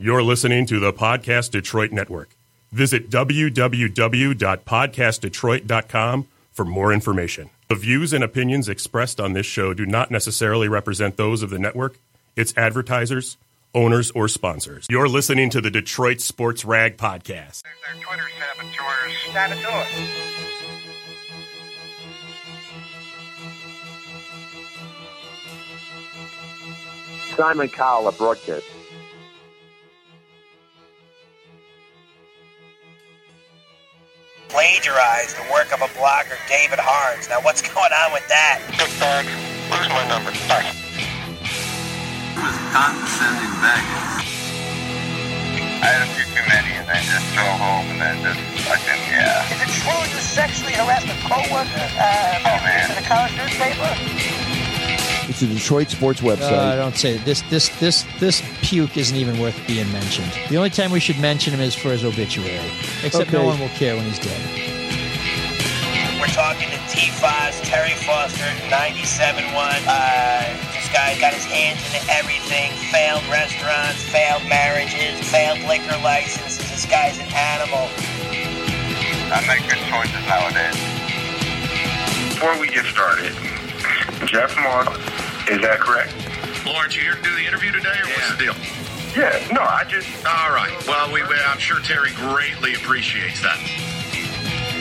You're listening to the Podcast Detroit Network. Visit www.podcastdetroit.com for more information. The views and opinions expressed on this show do not necessarily represent those of the network, its advertisers, owners, or sponsors. You're listening to the Detroit Sports Rag Podcast. They're Twitter saboteurs. Saboteurs. Simon Cowell, a broadcast. Plagiarized the work of a blogger, David Harns. Now, what's going on with that? Big bag. Where's my number? Bye. It was condescending baggage. I had a few too many and then just drove home and then just fucking, yeah. Is it true you sexually harassed a coworker uh, Oh, man. in a college newspaper? It's a Detroit sports website. Uh, don't say this. This this this puke isn't even worth being mentioned. The only time we should mention him is for his obituary. Except no one will care when he's dead. We're talking to T5's Terry Foster, 97 1. Uh, this guy got his hands into everything failed restaurants, failed marriages, failed liquor licenses. This guy's an animal. I make good choices nowadays. Before we get started, Jeff Moss, is that correct? Lawrence, you here to do the interview today, or what's the deal? Yeah, no, I just, All right. Well, we, we, I'm sure Terry greatly appreciates that.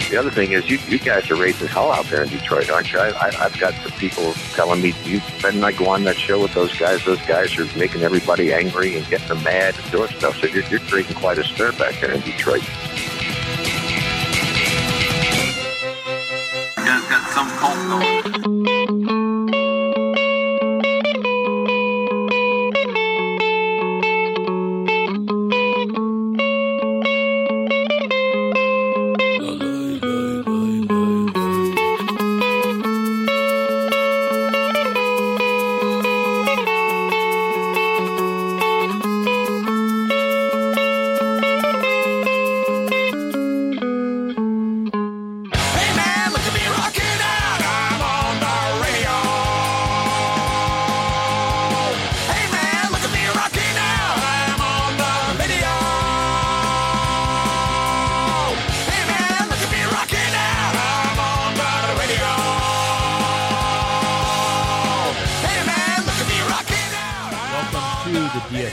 The other thing is, you, you guys are raising hell out there in Detroit, aren't you? I, I, I've got some people telling me, you better not go on that show with those guys. Those guys are making everybody angry and getting them mad and doing stuff. So you're, you're creating quite a stir back there in Detroit. You guys got some cult going.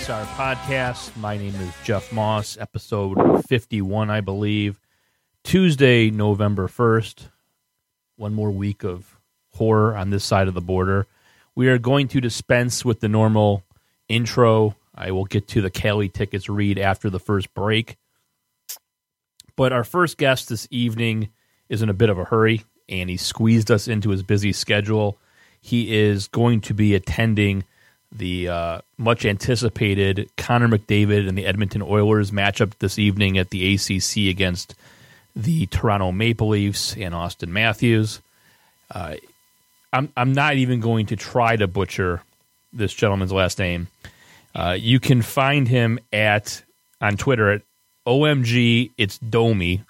DSR podcast. My name is Jeff Moss, episode 51, I believe. Tuesday, November 1st. One more week of horror on this side of the border. We are going to dispense with the normal intro. I will get to the Cali tickets read after the first break. But our first guest this evening is in a bit of a hurry, and he squeezed us into his busy schedule. He is going to be attending the uh, much anticipated Connor McDavid and the Edmonton Oilers matchup this evening at the ACC against the Toronto Maple Leafs and Auston Matthews. Uh, I'm I'm not even going to try to butcher this gentleman's last name. Uh, you can find him at on Twitter at OMG. It's Domi.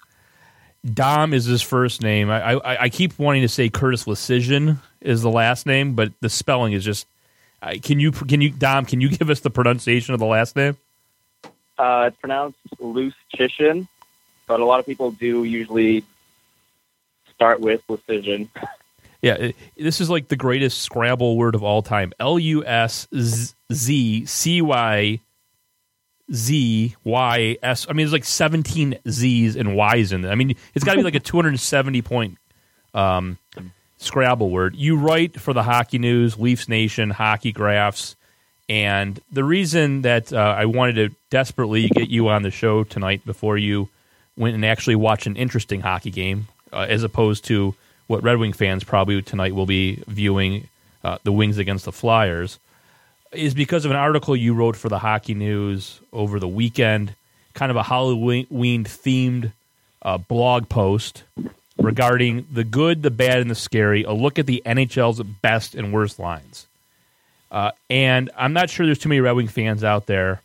Dom is his first name. I, I I keep wanting to say Curtis Leschyshyn is the last name, but the spelling is just. Can you can you Dom? Can you give us the pronunciation of the last name? Uh, it's pronounced loose chishin, but a lot of people do usually start with precision. Yeah, it- this is like the greatest Scrabble word of all time. L U S Z C Y Z Y S. I mean, there's like 17 Z's and Y's in there. I mean, it's got to be like a 270 point um, Scrabble word. You write for the Hockey News, Leafs Nation, Hockey Graphs, and the reason that uh, I wanted to desperately get you on the show tonight before you went and actually watched an interesting hockey game, uh, as opposed to what Red Wing fans probably tonight will be viewing uh, the Wings against the Flyers, is because of an article you wrote for the Hockey News over the weekend, kind of a Halloween themed uh, blog post regarding the good, the bad, and the scary. A look at the NHL's best and worst lines. Uh, and I'm not sure there's too many Red Wing fans out there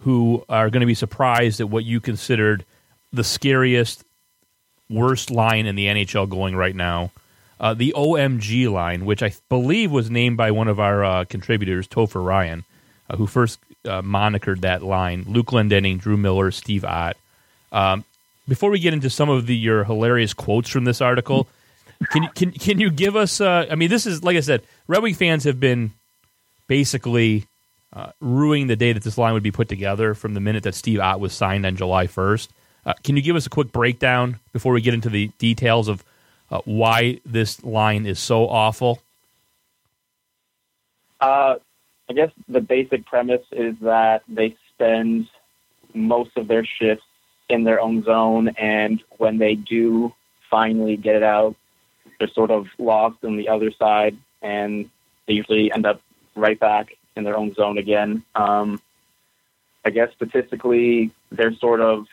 who are going to be surprised at what you considered the scariest, worst line in the NHL going right now. Uh, the OMG line, which I believe was named by one of our uh, contributors, Topher Ryan, uh, who first uh, monikered that line: Luke Glendening, Drew Miller, Steve Ott. Um, before we get into some of the your hilarious quotes from this article, can can can you give us? Uh, I mean, this is like I said, Red Wing fans have been basically uh, ruining the day that this line would be put together from the minute that Steve Ott was signed on July first. Uh, can you give us a quick breakdown before we get into the details of uh, why this line is so awful? Uh, I guess the basic premise is that they spend most of their shifts in their own zone, and when they do finally get it out, they're sort of lost on the other side, and they usually end up right back in their own zone again. Um, I guess statistically, they're sort of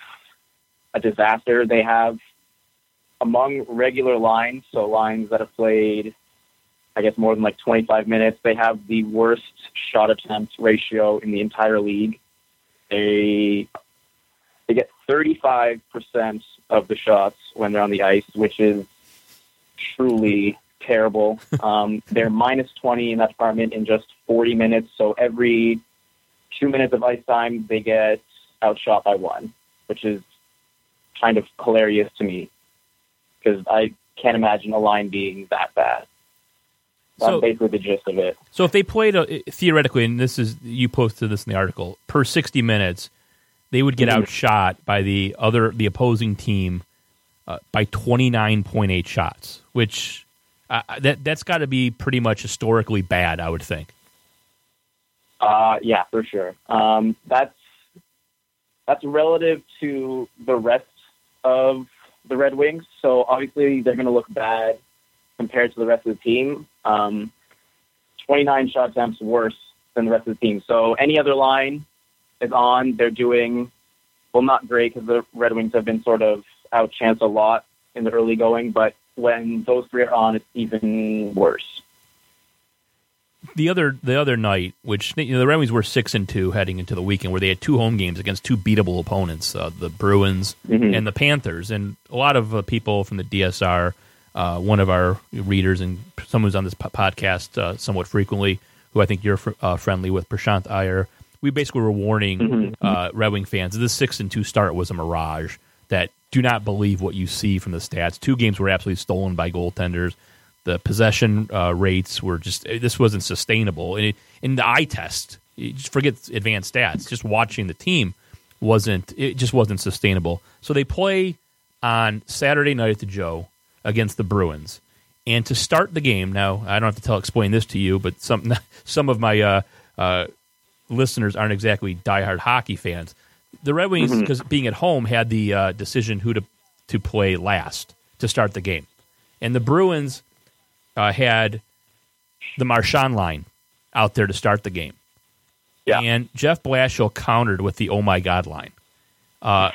a disaster. They have among regular lines, so lines that have played, I guess, more than like 25 minutes, they have the worst shot attempt ratio in the entire league. They they get 35% of the shots when they're on the ice, which is truly terrible. Um, they're minus 20 in that department in just 40 minutes. So every two minutes of ice time, they get outshot by one, which is kind of hilarious to me because I can't imagine a line being that bad. That's So- basically the gist of it. So if they played a, theoretically, and this is you posted this in the article, per sixty minutes, they would get Mhm. outshot by the other the opposing team uh, by twenty nine point eight shots, which uh, that that's got to be pretty much historically bad, I would think. Uh, yeah, for sure. Um, that's that's relative to the rest of the Red Wings. So obviously they're going to look bad compared to the rest of the team. Um, 29 shot attempts worse than the rest of the team. So any other line is on, they're doing well, not great because the Red Wings have been sort of outchanced a lot in the early going. But when those three are on, it's even worse. The other the other night, which you know, the Red Wings were six and two heading into the weekend, where they had two home games against two beatable opponents, uh, the Bruins Mhm. and the Panthers, and a lot of uh, people from the DSR, uh, one of our readers and someone who's on this po- podcast uh, somewhat frequently, who I think you're fr- uh, friendly with, Prashant Iyer. We basically were warning Mhm. uh, Red Wing fans this six and two start was a mirage. That do not believe what you see from the stats. Two games were absolutely stolen by goaltenders. The possession uh, rates were just this wasn't sustainable. And it, in the eye test, you just forget advanced stats. Just watching the team wasn't it just wasn't sustainable. So they play on Saturday night at the Joe against the Bruins. And to start the game, now I don't have to tell explain this to you, but some some of my uh, uh, listeners aren't exactly diehard hockey fans. The Red Wings, because being at home, had the uh, decision who to to play last to start the game, and the Bruins uh, had the Marchand line out there to start the game. Yeah. And Jeff Blashill countered with the "Oh my God" line. Uh,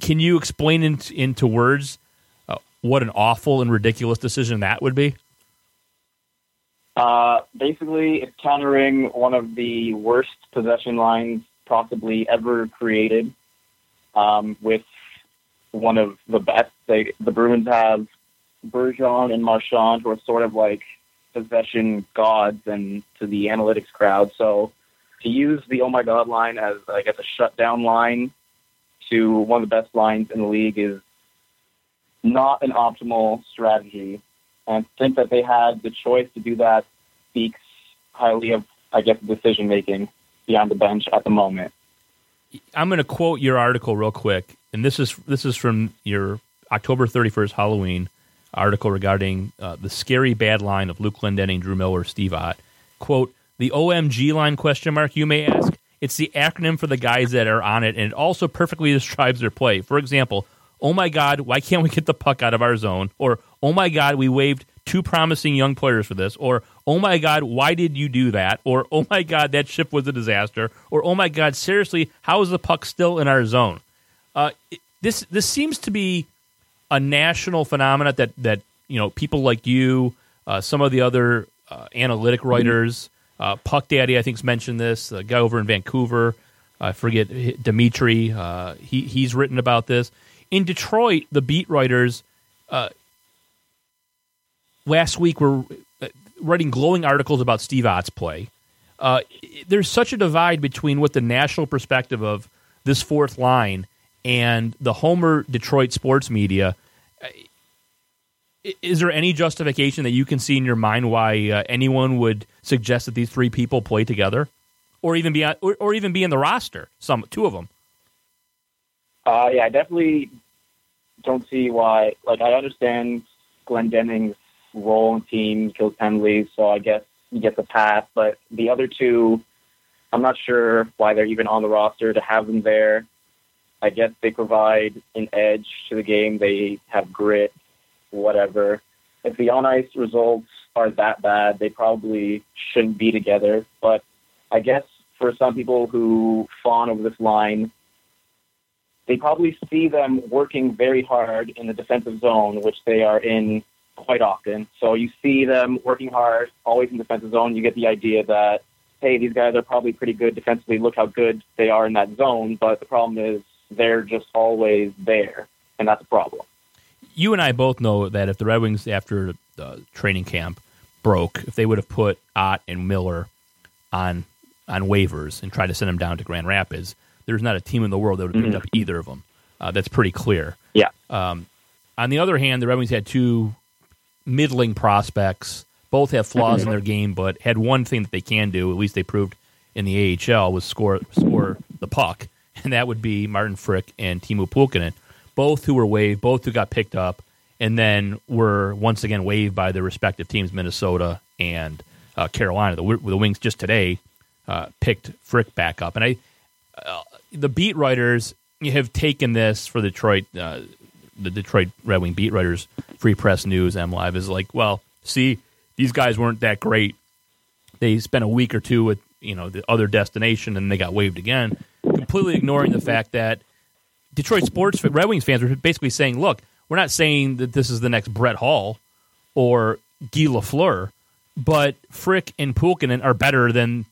can you explain in, into words uh, what an awful and ridiculous decision that would be? Uh, basically, it's countering one of the worst possession lines possibly ever created um, with one of the best. They, the Bruins have Bergeron and Marchand, who are sort of like possession gods and to the analytics crowd. So to use the "Oh my God" line as, I guess, a shutdown line to one of the best lines in the league is not an optimal strategy. And to think that they had the choice to do that speaks highly of, I guess, decision making beyond the bench at the moment. I'm going to quote your article real quick, and this is this is from your October 31st Halloween article regarding uh, the scary bad line of Luke Glendening, Drew Miller, Steve Ott. Quote: The OMG line question mark you may ask. It's the acronym for the guys that are on it, and it also perfectly describes their play. For example, oh my God, why can't we get the puck out of our zone? Or oh my God, we waived two promising young players for this. Or oh my God, why did you do that? Or oh my God, that shift was a disaster. Or oh my God, seriously, how is the puck still in our zone? Uh, this this seems to be a national phenomenon that that you know people like you, uh, some of the other uh, analytic writers, uh, Puck Daddy, I think's mentioned this. The guy over in Vancouver, I forget Dimitri. Uh, he he's written about this. In Detroit, the beat writers uh, last week we were uh, writing glowing articles about Steve Ott's play. Uh, there's such a divide between what the national perspective of this fourth line and the Homer Detroit sports media. Is there any justification that you can see in your mind why uh, anyone would suggest that these three people play together, or even be on, or, or even be in the roster? Some two of them. Uh, yeah, I definitely don't see why. Like, I understand Glendening's role in team kills penalties, so I guess he gets a pass. But the other two, I'm not sure why they're even on the roster to have them there. I guess they provide an edge to the game. They have grit, whatever. If the on ice results are that bad, they probably shouldn't be together. But I guess for some people who fawn over this line, they probably see them working very hard in the defensive zone, which they are in quite often. So you see them working hard, always in the defensive zone. You get the idea that, hey, these guys are probably pretty good defensively. Look how good they are in that zone. But the problem is they're just always there, and that's a problem. you and I both know that if the Red Wings after the training camp broke, if they would have put Ott and Miller on on waivers and tried to send them down to Grand Rapids, there's not a team in the world that would have picked up either of them. Uh, that's pretty clear. Yeah. Um, on the other hand, the Red Wings had two middling prospects. Both have flaws in their game, but had one thing that they can do. At least they proved in the AHL was score score the puck, and that would be Martin Frk and Teemu Pulkkinen, both who were waived, both who got picked up, and then were once again waived by their respective teams, Minnesota and uh, Carolina. The, the Wings just today uh, picked Frk back up, and I uh, the beat writers have taken this for Detroit. The Detroit Red Wing beat writers, Free Press News, M Live is like, well, see, these guys weren't that great. They spent a week or two with you know the other destination, and they got waived again, completely ignoring the fact that Detroit sports Red Wings fans were basically saying, look, we're not saying that this is the next Brett Hull or Guy Lafleur, but Frk and Pulkkinen are better than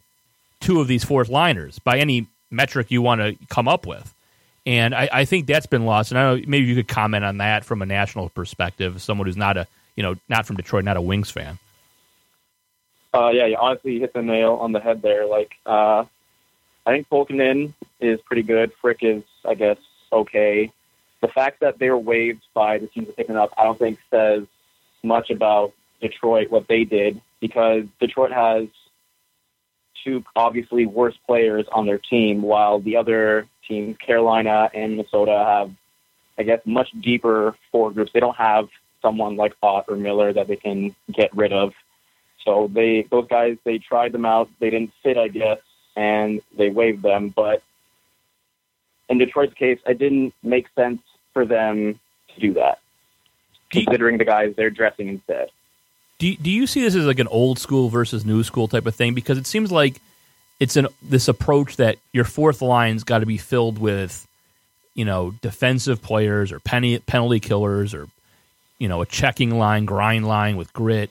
two of these fourth liners by any metric you want to come up with. And I, I think that's been lost. And I know, maybe you could comment on that from a national perspective, someone who's not a you know not from Detroit, not a Wings fan. Uh, yeah, you honestly hit the nail on the head there. Like, uh, I think Pulkkinen is pretty good. Frk is, I guess, okay. The fact that they were waived by the teams that picking up, I don't think says much about Detroit what they did because Detroit has two obviously worse players on their team, while the other teams, Carolina and Minnesota, have, I guess, much deeper forward groups. They don't have someone like Ott or Miller that they can get rid of. So they those guys they tried them out. They didn't fit, I guess, and they waived them. But in Detroit's case, it didn't make sense for them to do that, considering the guys they're dressing instead. Do do you see this as like an old school versus new school type of thing? Because it seems like it's an this approach that your fourth line's got to be filled with, you know, defensive players or penny, penalty killers or you know a checking line, grind line with grit,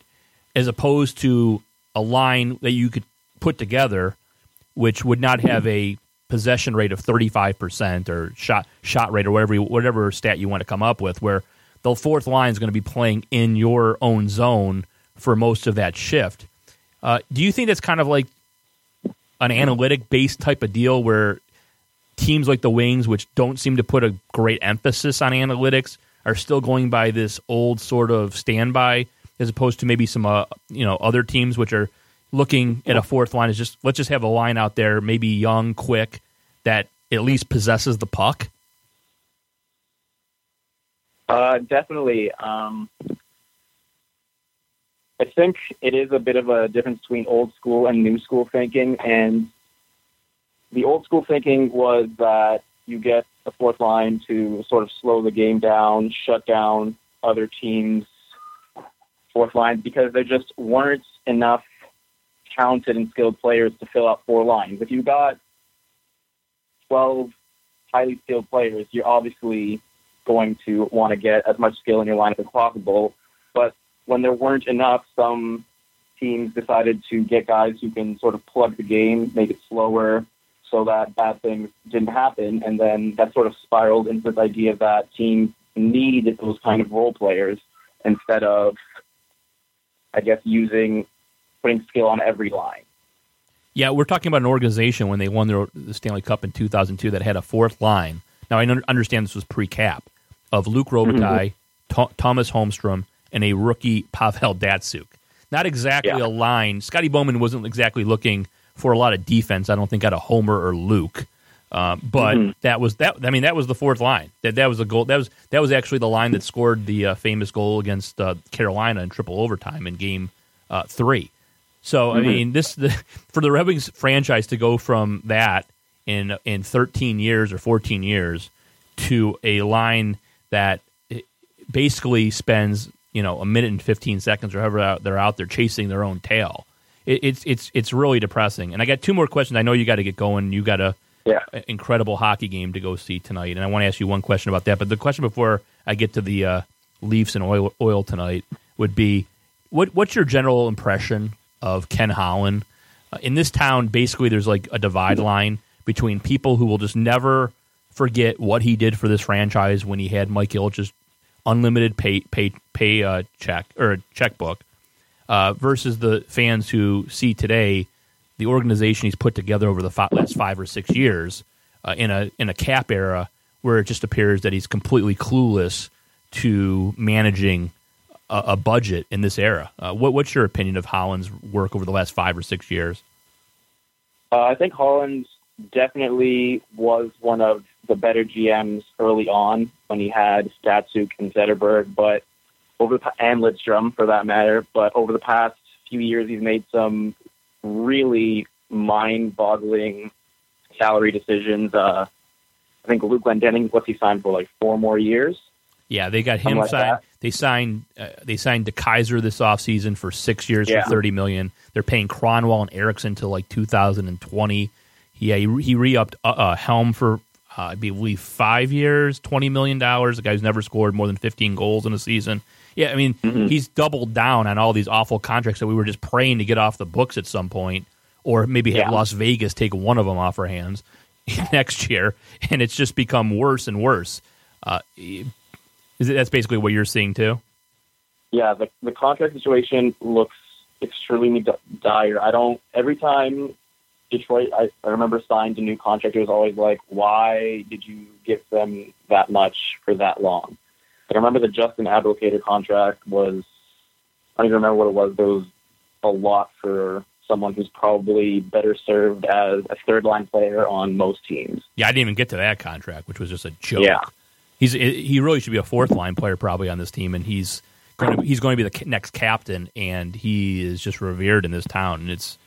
as opposed to a line that you could put together, which would not have a possession rate of thirty five percent or shot shot rate or whatever whatever stat you want to come up with, where the fourth line is going to be playing in your own zone for most of that shift. Uh, do you think that's kind of like an analytic based type of deal where teams like the Wings, which don't seem to put a great emphasis on analytics, are still going by this old sort of standby, as opposed to maybe some uh, you know other teams which are looking at a fourth line is just let's just have a line out there, maybe young, quick, that at least possesses the puck. Uh, definitely. Um, I think it is a bit of a difference between old school and new school thinking. And the old school thinking was that you get a fourth line to sort of slow the game down, shut down other teams' fourth lines because there just weren't enough talented and skilled players to fill out four lines. If you got 12 highly skilled players, you're obviously going to want to get as much skill in your lineup as possible. But when there weren't enough, some teams decided to get guys who can sort of plug the game, make it slower, so that bad things didn't happen. And then that sort of spiraled into this idea that teams need those kind of role players instead of, I guess, using putting skill on every line. Yeah, we're talking about an organization when they won their, the Stanley Cup in 2002 that had a fourth line. Now, I understand this was pre-cap of Luc Robitaille, mm-hmm. Tho- Tomas Holmstrom, and a rookie Pavel Datsyuk. Not exactly Yeah. a line. Scotty Bowman wasn't exactly looking for a lot of defense. I don't think out of Homer or Luc. Um, but Mhm. that was that. I mean, that was the fourth line. That that was the goal. That was that was actually the line that scored the uh, famous goal against uh, Carolina in triple overtime in Game uh, Three. So I Mhm. mean, this the, for the Red Wings franchise to go from that in in 13 years or 14 years to a line that eh, basically spends you know a minute and 15 seconds or however they're out there chasing their own tail. It, it's it's it's really depressing. And I got two more questions. I know you got to get going. You got a Yeah. incredible hockey game to go see tonight, and I want to ask you one question about that. But the question before I get to the uh, Leafs and oil, oil tonight would be what what's your general impression of Ken Holland uh, in this town? Basically, there's like a divide line between people who will just never forget what he did for this franchise when he had Mike Ilitch's unlimited pay pay pay uh, check or checkbook uh, versus the fans who see today the organization he's put together over the last five or six years uh, in a in a cap era where it just appears that he's completely clueless to managing a, a budget in this era. Uh, what, what's your opinion of Holland's work over the last five or six years? Uh, I think Holland definitely was one of the better GMs early on when he had Datsyuk and Zetterberg, but over the and Lidstrom for that matter. But over the past few years, he's made some really mind-boggling salary decisions. Uh, I think Luke Glendening, what's he signed for, like four more years? Yeah, they got him like signed. that. They signed. Uh, they signed DeKeyser this offseason for six years Yeah. for thirty million. They're paying Kronwall and Ericsson till like 2020. Yeah, he, he re-upped uh, uh, Helm for I believe five years, twenty million dollars. The guy's never scored more than fifteen goals in a season. Yeah, I mean Mm-hmm. he's doubled down on all these awful contracts that we were just praying to get off the books at some point, or maybe have Yeah. Las Vegas take one of them off our hands next year, and it's just become worse and worse. Uh, is it, that's basically what you're seeing too? Yeah, the the contract situation looks extremely di- dire. I don't. Every time Detroit, I, I remember signed a new contract, it was always like, why did you give them that much for that long? I remember the Justin Abdelkader contract was. I don't even remember what it was. There was a lot for someone who's probably better served as a third line player on most teams. Yeah, I didn't even get to that contract, which was just a joke. Yeah. he's he really should be a fourth line player probably on this team, and he's going to he's going to be the next captain, and he is just revered in this town, and it's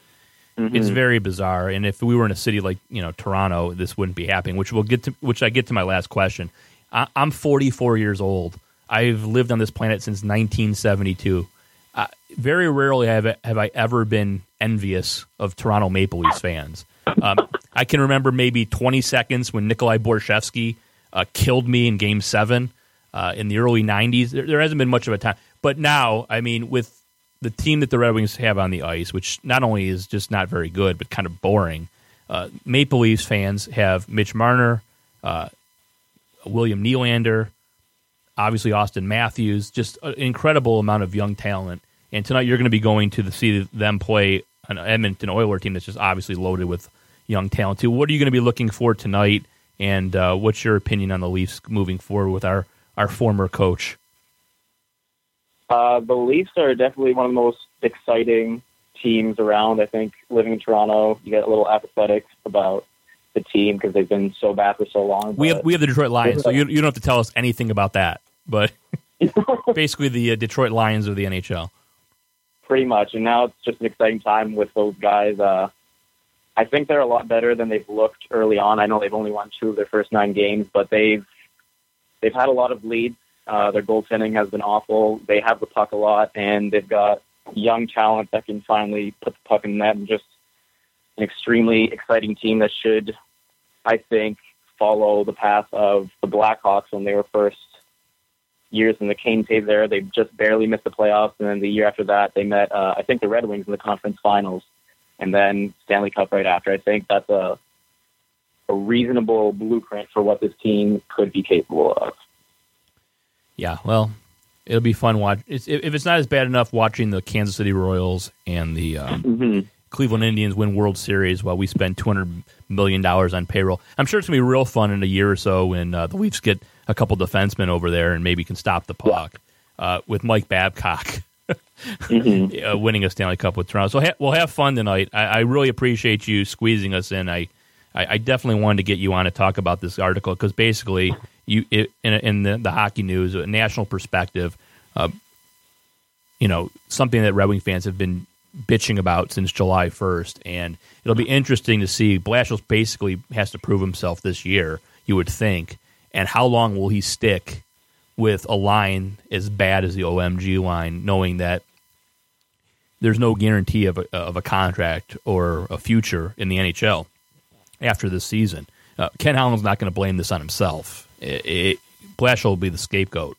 it's Mhm. very bizarre. And if we were in a city like you know Toronto, this wouldn't be happening. Which we'll get to. Which I get to my last question. I, I'm 44 years old. I've lived on this planet since 1972. Uh, very rarely have have I ever been envious of Toronto Maple Leafs fans. Um, I can remember maybe 20 seconds when Nikolai Borschevsky uh, killed me in Game Seven uh, in the early 90s. There, there hasn't been much of a time, but now, I mean, with the team that the Red Wings have on the ice, which not only is just not very good, but kind of boring. Uh, Maple Leafs fans have Mitch Marner, uh, William Nylander, obviously Auston Matthews, just an incredible amount of young talent. And tonight you're going to be going to the, see them play an Edmonton Oiler team that's just obviously loaded with young talent too. What are you going to be looking for tonight? And uh, what's your opinion on the Leafs moving forward with our, our former coach? Uh, the Leafs are definitely one of the most exciting teams around. I think living in Toronto, you get a little apathetic about the team because they've been so bad for so long. We have we have the Detroit Lions, so you, you don't have to tell us anything about that. But basically, the uh, Detroit Lions of the NHL. pretty much. And now it's just an exciting time with those guys. Uh, I think they're a lot better than they've looked early on. I know they've only won two of their first nine games, but they've they've had a lot of leads. Uh, their goaltending has been awful. They have the puck a lot, and they've got young talent that can finally put the puck in net. And just an extremely exciting team that should, I think, follow the path of the Blackhawks when they were first years in the Kane days there. They just barely missed the playoffs, and then the year after that, they met uh, I think the Red Wings in the conference finals, and then Stanley Cup right after. I think that's a a reasonable blueprint for what this team could be capable of. Yeah, well, it'll be fun watch. It's, if it's not as bad enough watching the Kansas City Royals and the um, Mhm. Cleveland Indians win World Series while we spend two hundred million dollars on payroll. I'm sure it's gonna be real fun in a year or so when uh, the Leafs get a couple defensemen over there and maybe can stop the puck uh, with Mike Babcock. uh, winning a Stanley Cup with Toronto. So ha- we'll have fun tonight. I, I really appreciate you squeezing us in. I, I, I definitely wanted to get you on to talk about this article because basically, you it, in, in the, the hockey news, a national perspective, uh, you know, something that Red Wing fans have been bitching about since July 1st. And it'll be interesting to see. Blashill basically has to prove himself this year, you would think. And how long will he stick with a line as bad as the OMG line, knowing that there's no guarantee of a, of a contract or a future in the NHL after this season? Uh, Ken Holland's not going to blame this on himself. It, it, Blashill will be the scapegoat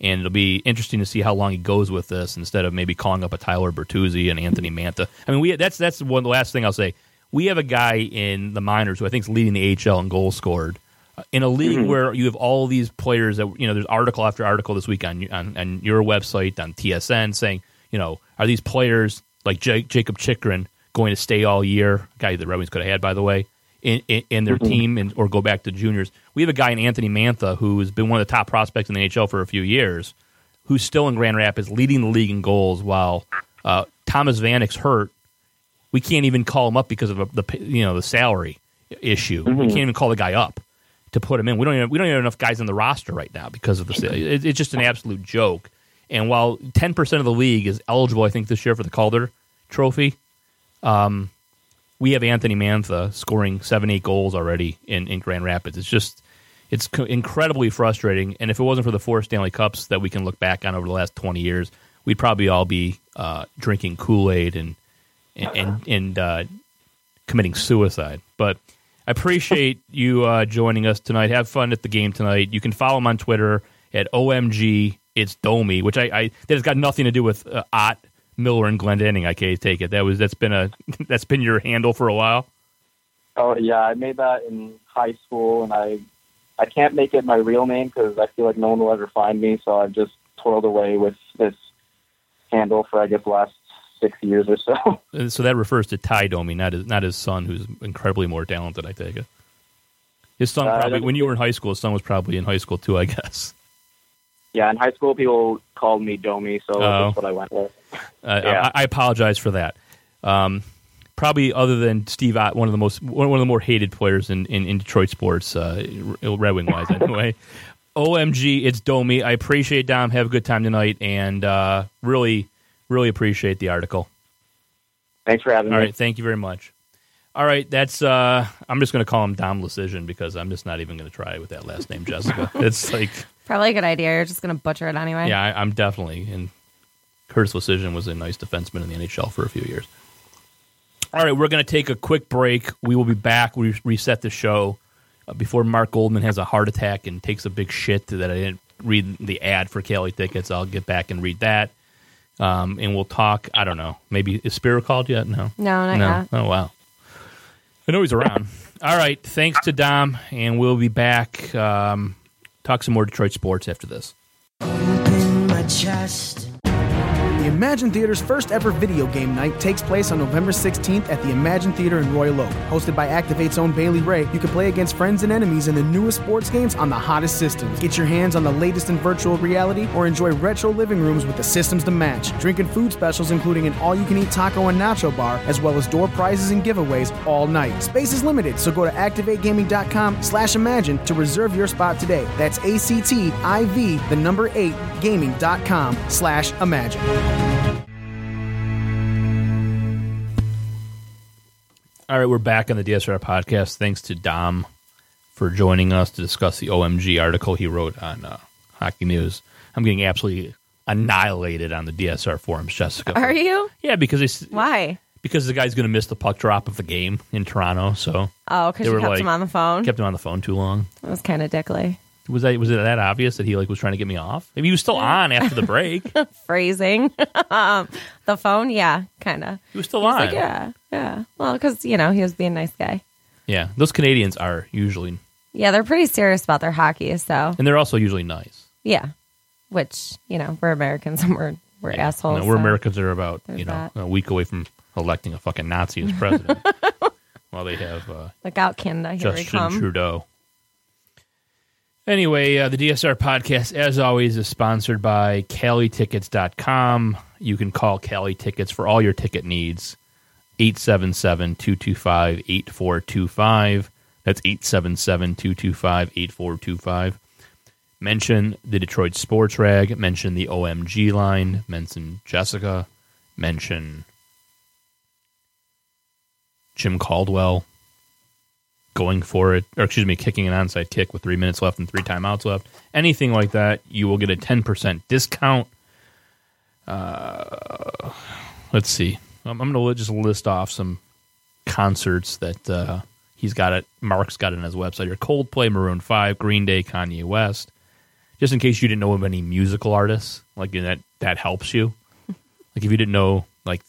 and it'll be interesting to see how long he goes with this instead of maybe calling up a Tyler Bertuzzi and Anthony Mantha. I mean, we that's that's one the last thing I'll say. We have a guy in the minors who I think is leading the AHL in goals scored. In a league Mhm. where you have all these players that you know, there's article after article this week on on, on your website on TSN saying, you know, are these players like Jake, Jakob Chychrun going to stay all year? Guy the Red Wings could have had, by the way, in in, in their Mhm. team and or go back to juniors. We have a guy in Anthony Mantha who has been one of the top prospects in the NHL for a few years, who's still in Grand Rapids, leading the league in goals, while uh, Thomas Vanek's hurt. We can't even call him up because of the you know the salary issue. We Mhm. can't even call the guy up to put him in. We don't even, we don't even have enough guys on the roster right now because of the it, it's just an absolute joke. And while ten percent of the league is eligible, I think this year for the Calder Trophy, um, we have Anthony Mantha scoring seven, eight goals already in, in Grand Rapids. It's just it's co- incredibly frustrating. And if it wasn't for the four Stanley Cups that we can look back on over the last twenty years, we'd probably all be uh, drinking Kool Aid and and and, and uh, committing suicide. But I appreciate you uh, joining us tonight. Have fun at the game tonight. You can follow him on Twitter at OMG It's Domi, which I, I that has got nothing to do with uh, Ott Miller and Glendening. I can't take it. That was that's been a that's been your handle for a while. Oh yeah, I made that in high school, and I I can't make it my real name because I feel like no one will ever find me. So I've just toiled away with this handle for I guess the last six years or so. Uh, So that refers to Ty Domi, not his not his son, who's incredibly more talented. I take it. His son Uh, probably when you were in high school, his son was probably in high school too. I guess. Yeah, in high school people called me Domi, so Oh. that's what I went with. Uh, Yeah. I, I apologize for that. Um, probably other than Steve Ott, one of the most one of the more hated players in, in, in Detroit sports, uh, Red Wing wise anyway. OMG, it's Domi. I appreciate Dom. Have a good time tonight, and uh, really, really appreciate the article. Thanks for having All me. All right, thank you very much. All right, that's. Uh, I'm just going to call him Dom Leschyshyn because I'm just not even going to try with that last name, Jessica. it's like, Probably a good idea. You're just going to butcher it anyway. yeah, I, I'm definitely. And Curtis Leschyshyn was a nice defenseman in the NHL for a few years. All right, we're going to take a quick break. We will be back. We reset the show uh, before Mark Goldman has a heart attack and takes a big shit that I didn't read the ad for Cali tickets. I'll get back and read that. Um, and we'll talk. I don't know. Maybe is Spiro called yet? No. No, not no. yet. Oh wow. I know he's around. All right. Thanks to Dom, and we'll be back. Um, talk some more Detroit sports after this. The Imagine Theater's first ever video game night takes place on November 16th at the Imagine Theater in Royal Oak. Hosted by Activate's own Bailey Ray, you can play against friends and enemies in the newest sports games on the hottest systems. Get your hands on the latest in virtual reality or enjoy retro living rooms with the systems to match. Drink and food specials including an all-you-can-eat taco and nacho bar, as well as door prizes and giveaways all night. Space is limited, so go to activategaming.com slash imagine to reserve your spot today. That's A-C-T-I-V, the number 8, gaming.com slash imagine. All right, we're back on the DSR podcast. Thanks to Dom for joining us to discuss the OMG article he wrote on uh, Hockey News. I'm getting absolutely annihilated on the DSR forums, Jessica. Are you? Yeah, because they, s- Why? because the guy's going to miss the puck drop of the game in Toronto. So Oh, because you kept like- him on the phone. kept him on the phone too long. It was kind of dickly. Was that was it that obvious that he like was trying to get me off? Maybe he was still on after the break. Phrasing. um, the phone, yeah, kind of. He was still on. like, yeah, yeah. Well, because you know he was being a nice guy. Yeah, those Canadians are usually, Yeah, they're pretty serious about their hockey. So and they're also usually nice. yeah, which you know we're Americans and we're we're assholes. No, we're so Americans are about you know that. a week away from electing a fucking Nazi as president. while they have uh, Look out, Canada. Here Justin. Trudeau. Anyway, uh, the DSR podcast, as always, is sponsored by CaliTickets.com. You can call Cali Tickets for all your ticket needs. 877 225 8425. That's 877 225 8425. Mention the Detroit Sports Rag. Mention the OMG line. Mention Jessica. Mention Jim Caldwell going for it, or excuse me, kicking an onside kick with three minutes left and three timeouts left. Anything like that, you will get a 10% discount. Uh, let's see. I'm, I'm going to just list off some concerts that uh, he's got it. Mark's got it on his website here Coldplay, Maroon 5, Green Day, Kanye West. Just in case you didn't know of any musical artists, like that, that helps you. Like if you didn't know, like,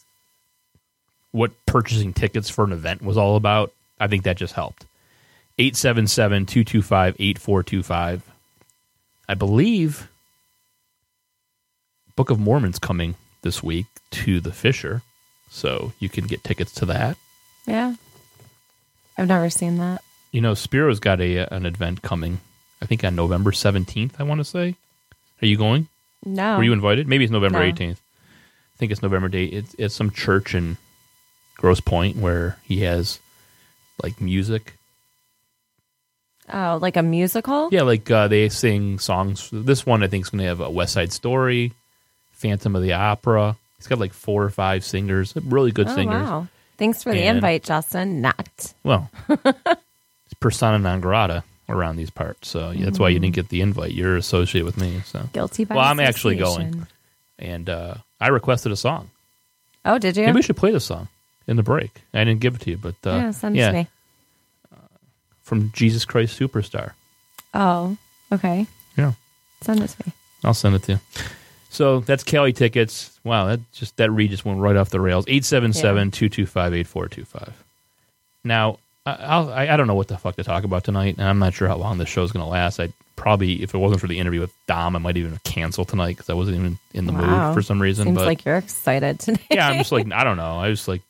what purchasing tickets for an event was all about, I think that just helped. 877 225 8425. I believe Book of Mormon's coming this week to the Fisher, so you can get tickets to that. Yeah. I've never seen that. You know, Spiro's got a an event coming. I think on November 17th, I want to say. Are you going? No. Were you invited? Maybe it's November No. 18th. I think it's November date. It's, it's some church in Grosse Pointe where he has like music. Oh, like a musical? Yeah, like uh, they sing songs. This one I think is going to have a West Side Story, Phantom of the Opera. He's got like four or five singers, really good oh, singers. wow. Thanks for the And- invite, Justin. Not. Well, it's persona non grata around these parts, so yeah, that's why you Mm. didn't get the invite. You're associated with me, so Guilty by Well, I'm actually going, and uh, I requested a song. Oh, did you? Maybe we should play the song in the break. I didn't give it to you, but uh, yeah, send it yeah, to me. From Jesus Christ Superstar. Oh, okay. Yeah. Send it to me. I'll send it to you. So that's Cali tickets. Wow, that just that read just went right off the rails. 877-225-8425. Now, I, I'll, I I don't know what the fuck to talk about tonight, and I'm not sure how long this show's going to last. I probably, if it wasn't for the interview with Dom, I might even cancel tonight because I wasn't even in the Wow. mood for some reason. Seems but like you're excited today. yeah, I'm just like I don't know. I was like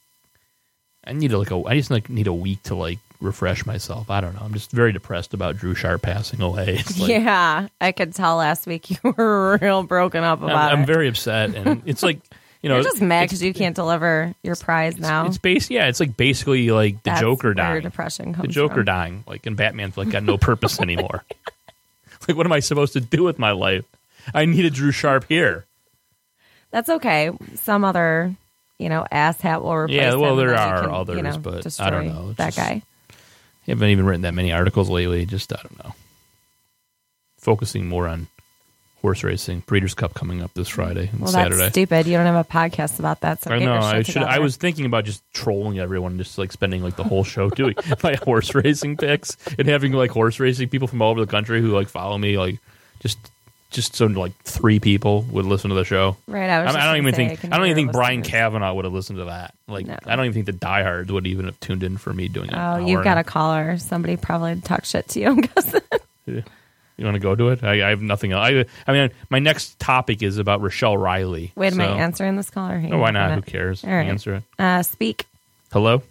I need to like a I just like need a week to like refresh myself. I don't know. I'm just very depressed about Drew Sharp passing away. Like, yeah, I could tell last week you were real broken up I'm, about I'm very upset, and it's like you know, You're just mad because you can't deliver your prize now. It's base, yeah. It's like basically like the That's Joker where your dying. depression the Joker from. dying, like in Batman's like got no purpose anymore. like, what am I supposed to do with my life? I need a Drew Sharp here. That's okay. Some other, you know, ass hat will replace Yeah, well, there and then you are can, others, you know, but I don't know. It's that just- guy. I haven't even written that many articles lately. Just I don't know. Focusing more on horse racing. Breeders' Cup coming up this Friday and Well, Saturday. that's stupid. You don't have a podcast about that. So I know. I should. I was thinking about just trolling everyone, just like spending like the whole show doing my horse racing picks and having like horse racing people from all over the country who like follow me, like just just so like three people would listen to the show. Right, I was I, just don't even say, I think. can I don't even think Brian listeners. Kavanaugh would have listened to that. Like, I don't even think the diehards would even have tuned in for me doing it. Oh, you've got a caller. Somebody probably talked shit to you. I'm guessing. You want to go to it? I, I have nothing else. I, I mean, my next topic is about Rochelle Riley. Wait, am I so- answering this caller? Hang Oh, why not? Who cares? All right. Answer it. Uh, speak. Hello,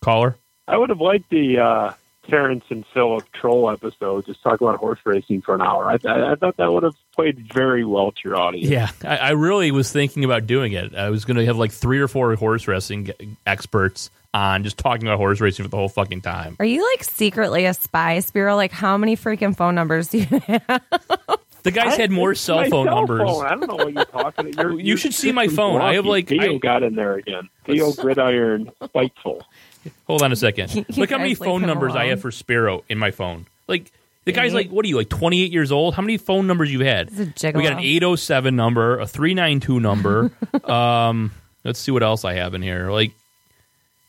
caller. I would have liked the uh, Terrence and Philip troll episode, just talk about horse racing for an hour. I, I, I thought that would have played very well to your audience. Yeah, I, I really was thinking about doing it. I was going to have like three or four horse racing experts on, just talking about horse racing for the whole fucking time. Are you like secretly a spy, Spiro? Like, how many freaking phone numbers do you have? The guys I- had more cell phone cell numbers. phone. I don't know what you're talking. You're, You you're should see my just phone. I have, like- Theo I- got in there again. Theo Gridiron, spiteful. Hold on a second. Look how many phone numbers I have for Spiro in my phone. Like the guy's like, what are you like, twenty eight years old? How many phone numbers you had? He's. We got an eight oh seven number, a three nine two number. um, let's see what else I have in here. Like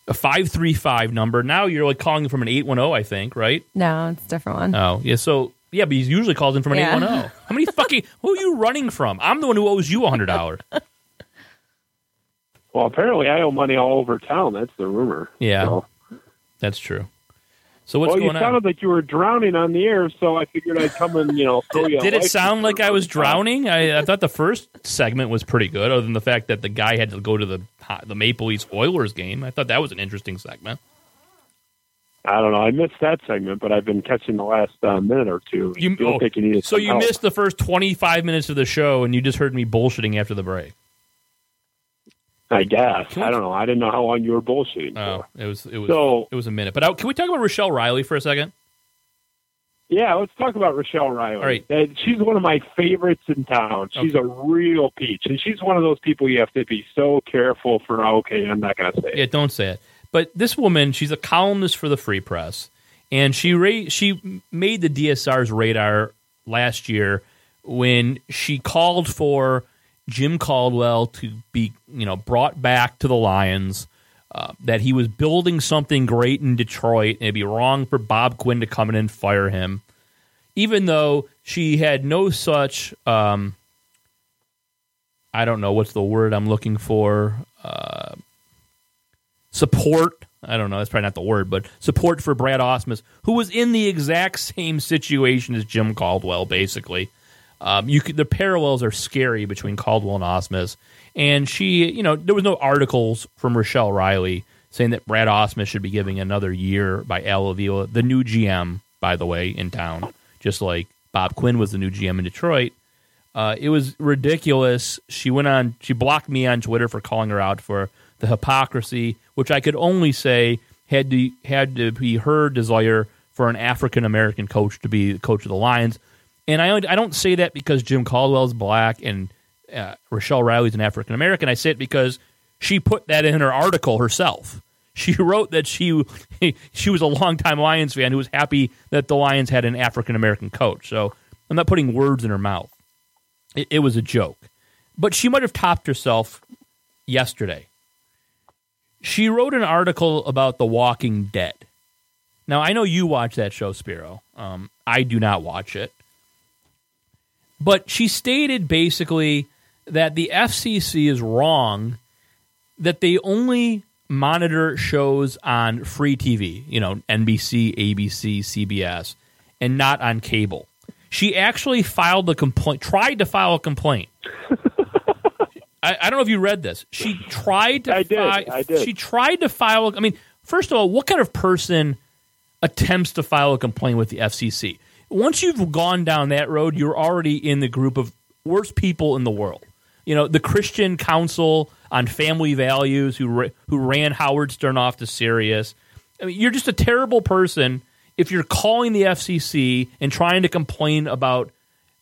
a five three five number. Now you're like calling from an eight one zero, I think, right? No, it's a different one. Oh, yeah. So yeah, but he usually calls in from an eight one zero. How many fucking? Who are you running from? I'm the one who owes you a hundred dollars. Well, apparently I owe money all over town. That's the rumor. Yeah, So, that's true. So what's well, going you on? sounded like you were drowning on the air, so I figured I'd come and you know throw you. a Did it sound like I was drowning? I, I thought the first segment was pretty good, other than the fact that the guy had to go to the the Maple Leafs Oilers game. I thought that was an interesting segment. I don't know. I missed that segment, but I've been catching the last uh, minute or two. You, Don't oh, you so you help. missed the first twenty five minutes of the show, and you just heard me bullshitting after the break. I guess. I don't know. I didn't know how long you were bullshitting. Oh, it was it was So- it was a minute. But uh, can we talk about Rochelle Riley for a second? Yeah, let's talk about Rochelle Riley. All right. Uh, She's one of my favorites in town. She's a real peach, and she's one of those people you have to be so careful for. Okay, I'm not going to say it. Don't say it. But this woman, she's a columnist for the Free Press, and she ra- she made the DSR's radar last year when she called for Jim Caldwell to be, you know, brought back to the Lions. Uh, that he was building something great in Detroit, and it'd be wrong for Bob Quinn to come in and fire him. Even though she had no such, um, I don't know what's the word I'm looking for. Uh, support. I don't know. That's probably not the word, but support for Brad Ausmus, who was in the exact same situation as Jim Caldwell, basically. Um, you could, the parallels are scary between Caldwell and Ausmus. And she, you know, there was no articles from Rochelle Riley saying that Brad Ausmus should be giving another year by Al Avila, the new GM, by the way, in town, just like Bob Quinn was the new GM in Detroit. Uh, it was ridiculous. She went on. She blocked me on Twitter for calling her out for the hypocrisy, which I could only say had to had to be her desire for an African American coach to be coach of the Lions. And I I don't say that because Jim Caldwell's black and uh, Rochelle Riley's an African American. I say it because she put that in her article herself. She wrote that she she was a longtime Lions fan who was happy that the Lions had an African American coach. So I'm not putting words in her mouth. It, it was a joke, but she might have topped herself yesterday. She wrote an article about The Walking Dead. Now I know you watch that show, Spiro. Um, I do not watch it, but she stated basically that the FCC is wrong that they only monitor shows on free TV, you know, NBC, ABC, CBS, and not on cable. She actually filed a complaint, tried to file a complaint. I, I don't know if you read this. She tried to. I did. fi- I did. She tried to file. I mean, first of all, what kind of person attempts to file a complaint with the FCC? Once you've gone down that road, you're already in the group of worst people in the world. You know, the Christian Council on Family Values, who ra- who ran Howard Stern off to Sirius. I mean, you're just a terrible person if you're calling the FCC and trying to complain about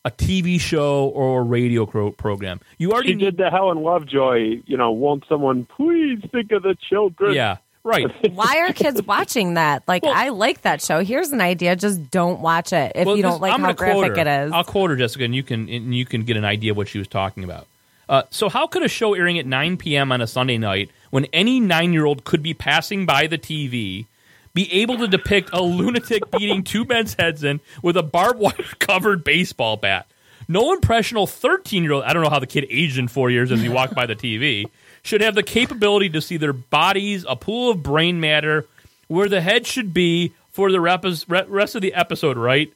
a TV show or a radio program. You already She did the Helen Lovejoy. You know, won't someone please think of the children? Yeah, right. Why are kids watching that? Like, I like that show. Here's an idea: just don't watch it if Well, you don't like I'm how graphic it is. I'll quote her, Jessica, and you can and you can get an idea of what she was talking about. Uh, so, how could a show airing at 9 p.m. on a Sunday night, when any nine-year-old could be passing by the TV, be able to depict a lunatic beating two men's heads in with a barbed wire-covered baseball bat? No impressionable 13-year-old. I don't know how the kid aged in four years as he walked by the TV. Should have the capability to see their bodies, a pool of brain matter, where the head should be for the rest of the episode, right?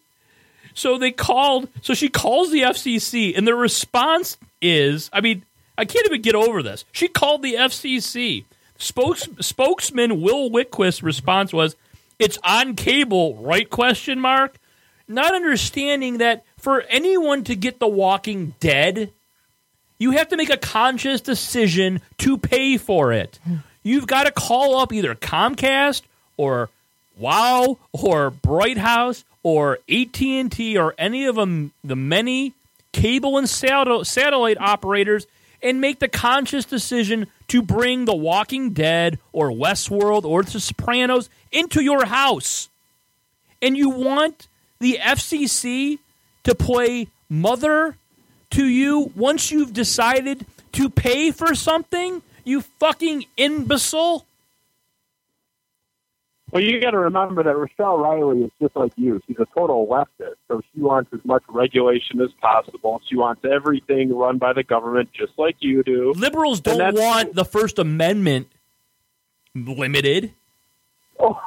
So they called. So she calls the FCC, and the response is, I mean, I can't even get over this. She called the FCC. Spokes, spokesman Will Wiquist's response was, "It's on cable, right?" Question mark. Not understanding that for anyone to get The Walking Dead, you have to make a conscious decision to pay for it. You've got to call up either Comcast or Wow or Bright House or AT&T or any of them the many cable and satel- satellite operators and make the conscious decision to bring The Walking Dead or Westworld or The Sopranos into your house. And you want the FCC to play mother to you once you've decided to pay for something? You fucking imbecile. Well, you got to remember that Rochelle Riley is just like you. She's a total leftist, so she wants as much regulation as possible. She wants everything run by the government, just like you do. Liberals don't want the First Amendment limited. Oh.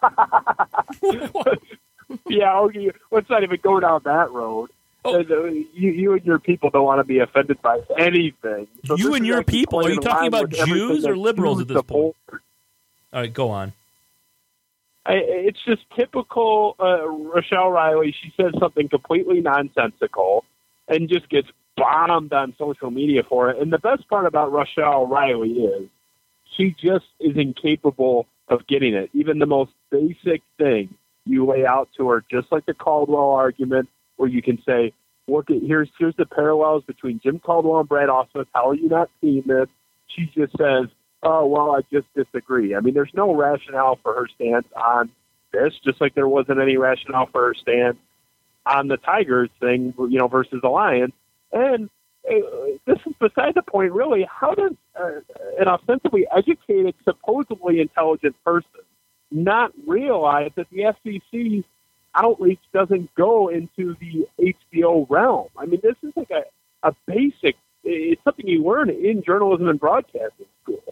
yeah, okay, let's not even go down that road. Oh. Uh, You, you and your people don't want to be offended by anything. So You and your people? Are you talking about Jews or liberals at this point? All right, go on. I, it's just typical uh, Rochelle Riley. She says something completely nonsensical and just gets bombed on social media for it. And the best part about Rochelle Riley is she just is incapable of getting it. Even the most basic thing you lay out to her, just like the Caldwell argument, where you can say, "Look at here's here's the parallels between Jim Caldwell and Brad Ausmus. How are you not seeing this?" She just says, "Oh well, I just disagree." I mean, there's no rationale for her stance on this, just like there wasn't any rationale for her stance on the Tigers thing, you know, versus the Lions. And uh, this is beside the point, really. How does uh, an ostensibly educated, supposedly intelligent person not realize that the FCC's outreach doesn't go into the HBO realm? I mean, this is like a, a basic. It's something you learn in journalism and broadcasting school.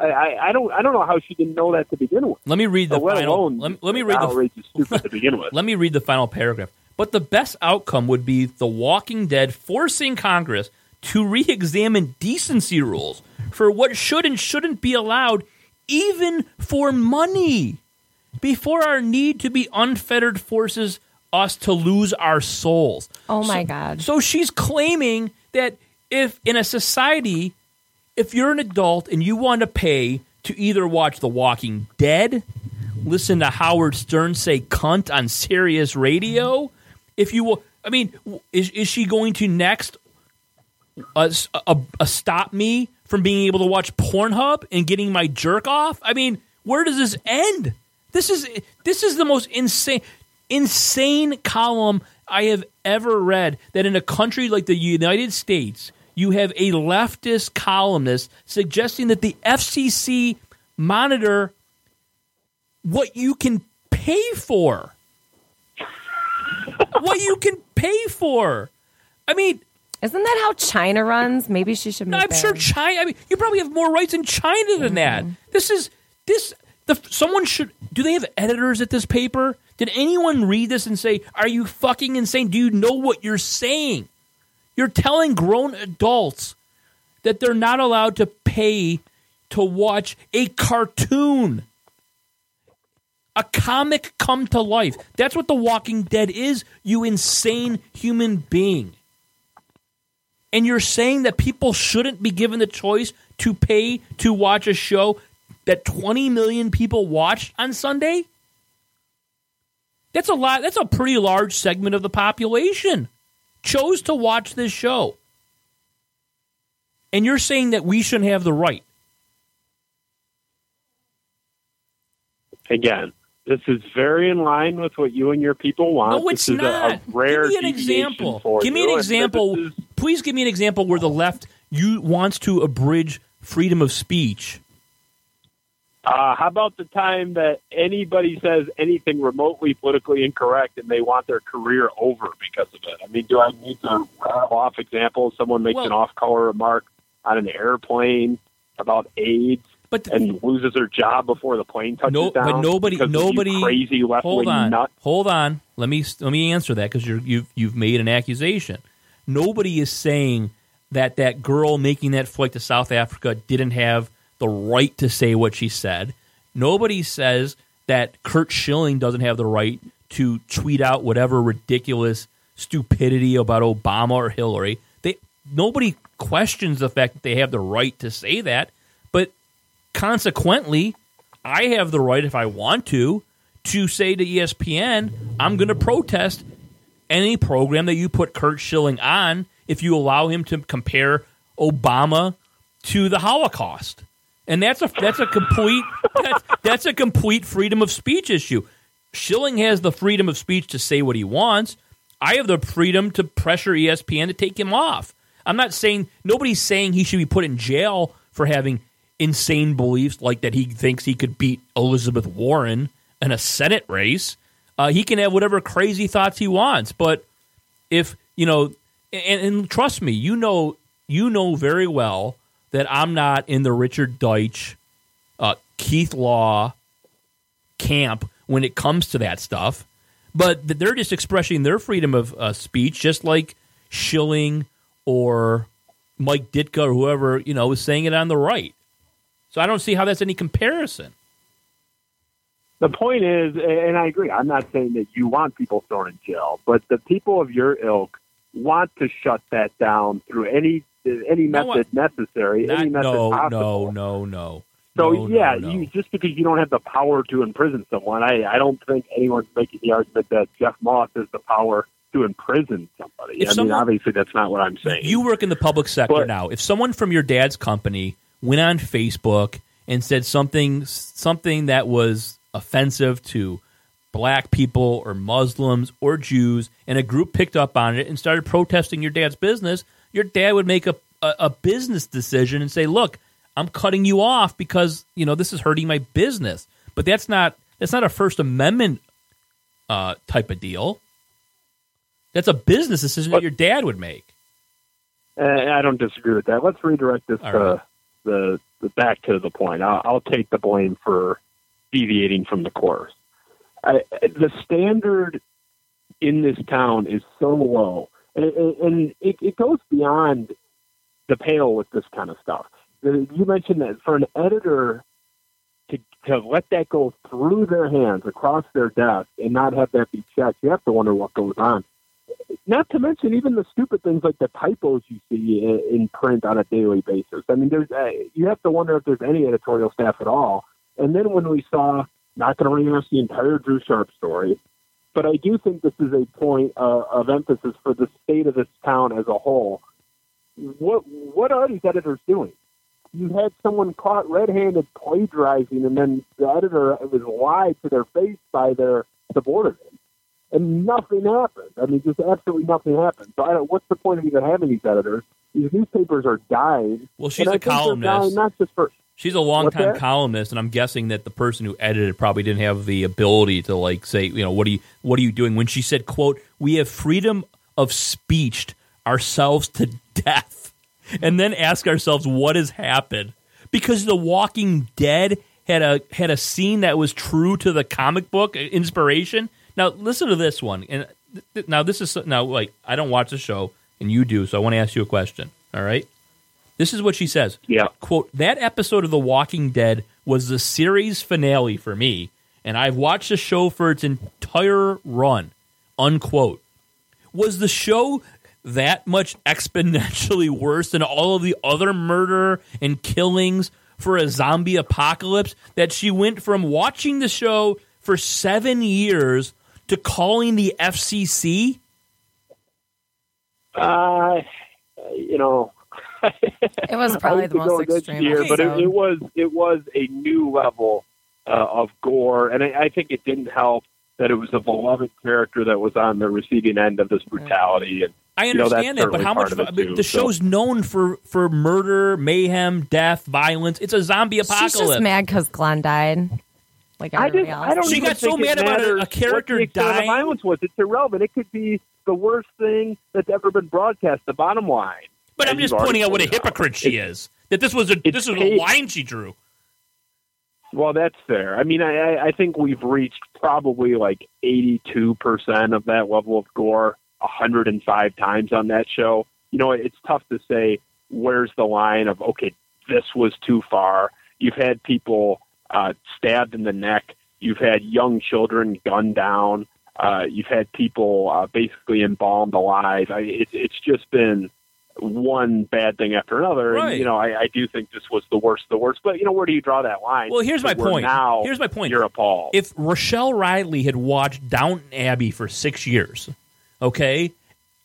I, I, don't I don't know how she didn't know that to begin with. Let me read the let final. Let me, let me read the to begin with. Let me read the final paragraph. But the best outcome would be The Walking Dead forcing Congress to re examine decency rules for what should and shouldn't be allowed, even for money, before our need to be unfettered forces us to lose our souls. Oh my God. So she's claiming that if in a society, if you're an adult and you want to pay to either watch The Walking Dead, listen to Howard Stern say cunt on Sirius Radio, if you will, I mean, is, is she going to next uh, a stop me from being able to watch Pornhub and getting my jerk off? I mean, where does this end? This is this is the most insane insane column I have ever read. That in a country like the United States, you have a leftist columnist suggesting that the FCC monitor what you can pay for. what you can pay for. I mean, Isn't that how China runs? Maybe she should move I'm sure China. I mean, you probably have more rights in China than that. Mm-hmm. This is this. The someone should. Do they have editors at this paper? Did anyone read this and say, "Are you fucking insane? Do you know what you're saying? You're telling grown adults that they're not allowed to pay to watch a cartoon." A comic come to life. That's what The Walking Dead is, you insane human being and you're saying that people shouldn't be given the choice to pay to watch a show that 20 million people watched on Sunday? That's a lot. That's a pretty large segment of the population chose to watch this show. And you're saying that we shouldn't have the right. Again, this is very in line with what you and your people want. No, it's this is a- not. A, rare give me an example. Give me an example. is- Please give me an example where the left you wants to abridge freedom of speech. Uh, how about the time that anybody says anything remotely politically incorrect and they want their career over because of it? I mean, do I need to rattle off examples? Someone makes an off-color remark on an airplane about AIDS, but and loses their job before the plane touches No, down. but nobody, nobody, crazy hold left-wing on, nut. hold on. Let me let me answer that because you've you've made an accusation. Nobody is saying that that girl making that flight to South Africa didn't have the right to say what she said. Nobody says that Curt Schilling doesn't have the right to tweet out whatever ridiculous stupidity about Obama or Hillary. They nobody questions the fact that they have the right to say that, but consequently, I have the right if I want to to say to ESPN, I'm going to protest any program that you put Curt Schilling on if you allow him to compare Obama to the Holocaust. And that's a that's a complete that's, that's a complete freedom of speech issue. Schilling has the freedom of speech to say what he wants. I have the freedom to pressure ESPN to take him off. I'm not saying nobody's saying he should be put in jail for having insane beliefs like that he thinks he could beat Elizabeth Warren in a Senate race. Uh, he can have whatever crazy thoughts he wants, but if you know, and, and trust me, you know, you know very well that I'm not in the Richard Deitsch, uh, Keith Law, camp when it comes to that stuff, but they're just expressing their freedom of uh, speech, just like Schilling or Mike Ditka or whoever you know was saying it on the right. So I don't see how that's any comparison. The point is, and I agree, I'm not saying that you want people thrown in jail, but the people of your ilk want to shut that down through any any No, method necessary, Not- any method no, possible. no, no, no. So No, yeah, no. You, just because you don't have the power to imprison someone, I, I don't think anyone's making the argument that Jeff Moss has the power to imprison somebody. If I someone- mean, obviously that's not what I'm saying. You work in the public sector now. If someone from your dad's company went on Facebook and said something something that was offensive to black people or Muslims or Jews, and a group picked up on it and started protesting your dad's business, your dad would make a, a, a business decision and say, "Look, I'm cutting you off because you know this is hurting my business." But that's not that's not a First Amendment uh, type of deal. That's a business decision that your dad would make. Uh, I don't disagree with that. Let's redirect this All to the, the back to the point. I'll, I'll take the blame for deviating from the course. I, the standard in this town is so low, and, and it, it goes beyond the pale with this kind of stuff. You mentioned that for an editor to, to let that go through their hands across their desk and not have that be checked, you have to wonder what goes on. Not to mention even the stupid things like the typos you see in, in print on a daily basis. I mean, there's uh, you have to wonder if there's any editorial staff at all. And then when we saw, not going to rehash the entire Drew Sharp story, but I do think this is a point uh, of emphasis for the state of this town as a whole. What what are these editors doing? You had someone caught red-handed plagiarizing, and then the editor was lied to their face by their subordinate, and nothing happened. I mean, just absolutely nothing happened. So, I don't, what's the point of even having these editors? These newspapers are dying. Well, she's and a columnist. not just for She's a longtime columnist, and I'm guessing that the person who edited probably didn't have the ability to like say, you know, what are you what are you doing? When she said, "quote We have freedom of speech ourselves to death," and then ask ourselves what has happened because The Walking Dead had a had a scene that was true to the comic book uh, inspiration. Now listen to this one, and th- th- now this is now like I don't watch the show, and you do, so I want to ask you a question. All right. This is what she says. Yeah. Quote, that episode of The Walking Dead was the series finale for me, and I've watched the show for its entire run. Unquote. Was the show that much exponentially worse than all of the other murder and killings for a zombie apocalypse that she went from watching the show for seven years to calling the FCC? Uh, you know, It was probably the most against extreme here, but it, it was it was a new level uh, of gore, and I, I think it didn't help that it was a beloved character that was on the receiving end of this brutality. And I you know, understand that, but how much part of it, I mean, too, the so- show's known for for murder, mayhem, death, violence. It's a zombie apocalypse. She's just mad because Glenn died. Like I just, else. I don't She got so mad about a- a character what the the violence was. It's irrelevant. It could be the worst thing that's ever been broadcast. The bottom line. But I'm just pointing out what a hypocrite she is. That this was a this was a line she drew. Well, that's fair. I mean, I, I- I think we've reached probably like 82% of that level of gore 105 times on that show. You know, it's tough to say where's the line of, okay, this was too far. You've had people uh, stabbed in the neck. You've had young children gunned down. Uh, you've had people uh, basically embalmed alive. I, it, it's just been one bad thing after another. Right. And, you know, I, I do think this was the worst of the worst. But, you know, where do you draw that line? Well, here's my point. Now Here's my point. You're appalled. If Rochelle Riley had watched Downton Abbey for six years, okay,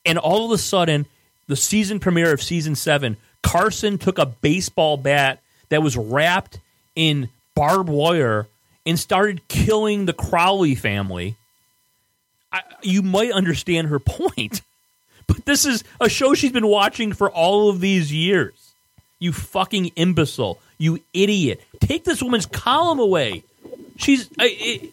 and all of a sudden the season premiere of season seven, Carson took a baseball bat that was wrapped in barbed wire and started killing the Crowley family, I, you might understand her point. But this is a show she's been watching for all of these years. You fucking imbecile. You idiot. Take this woman's column away. She's. I,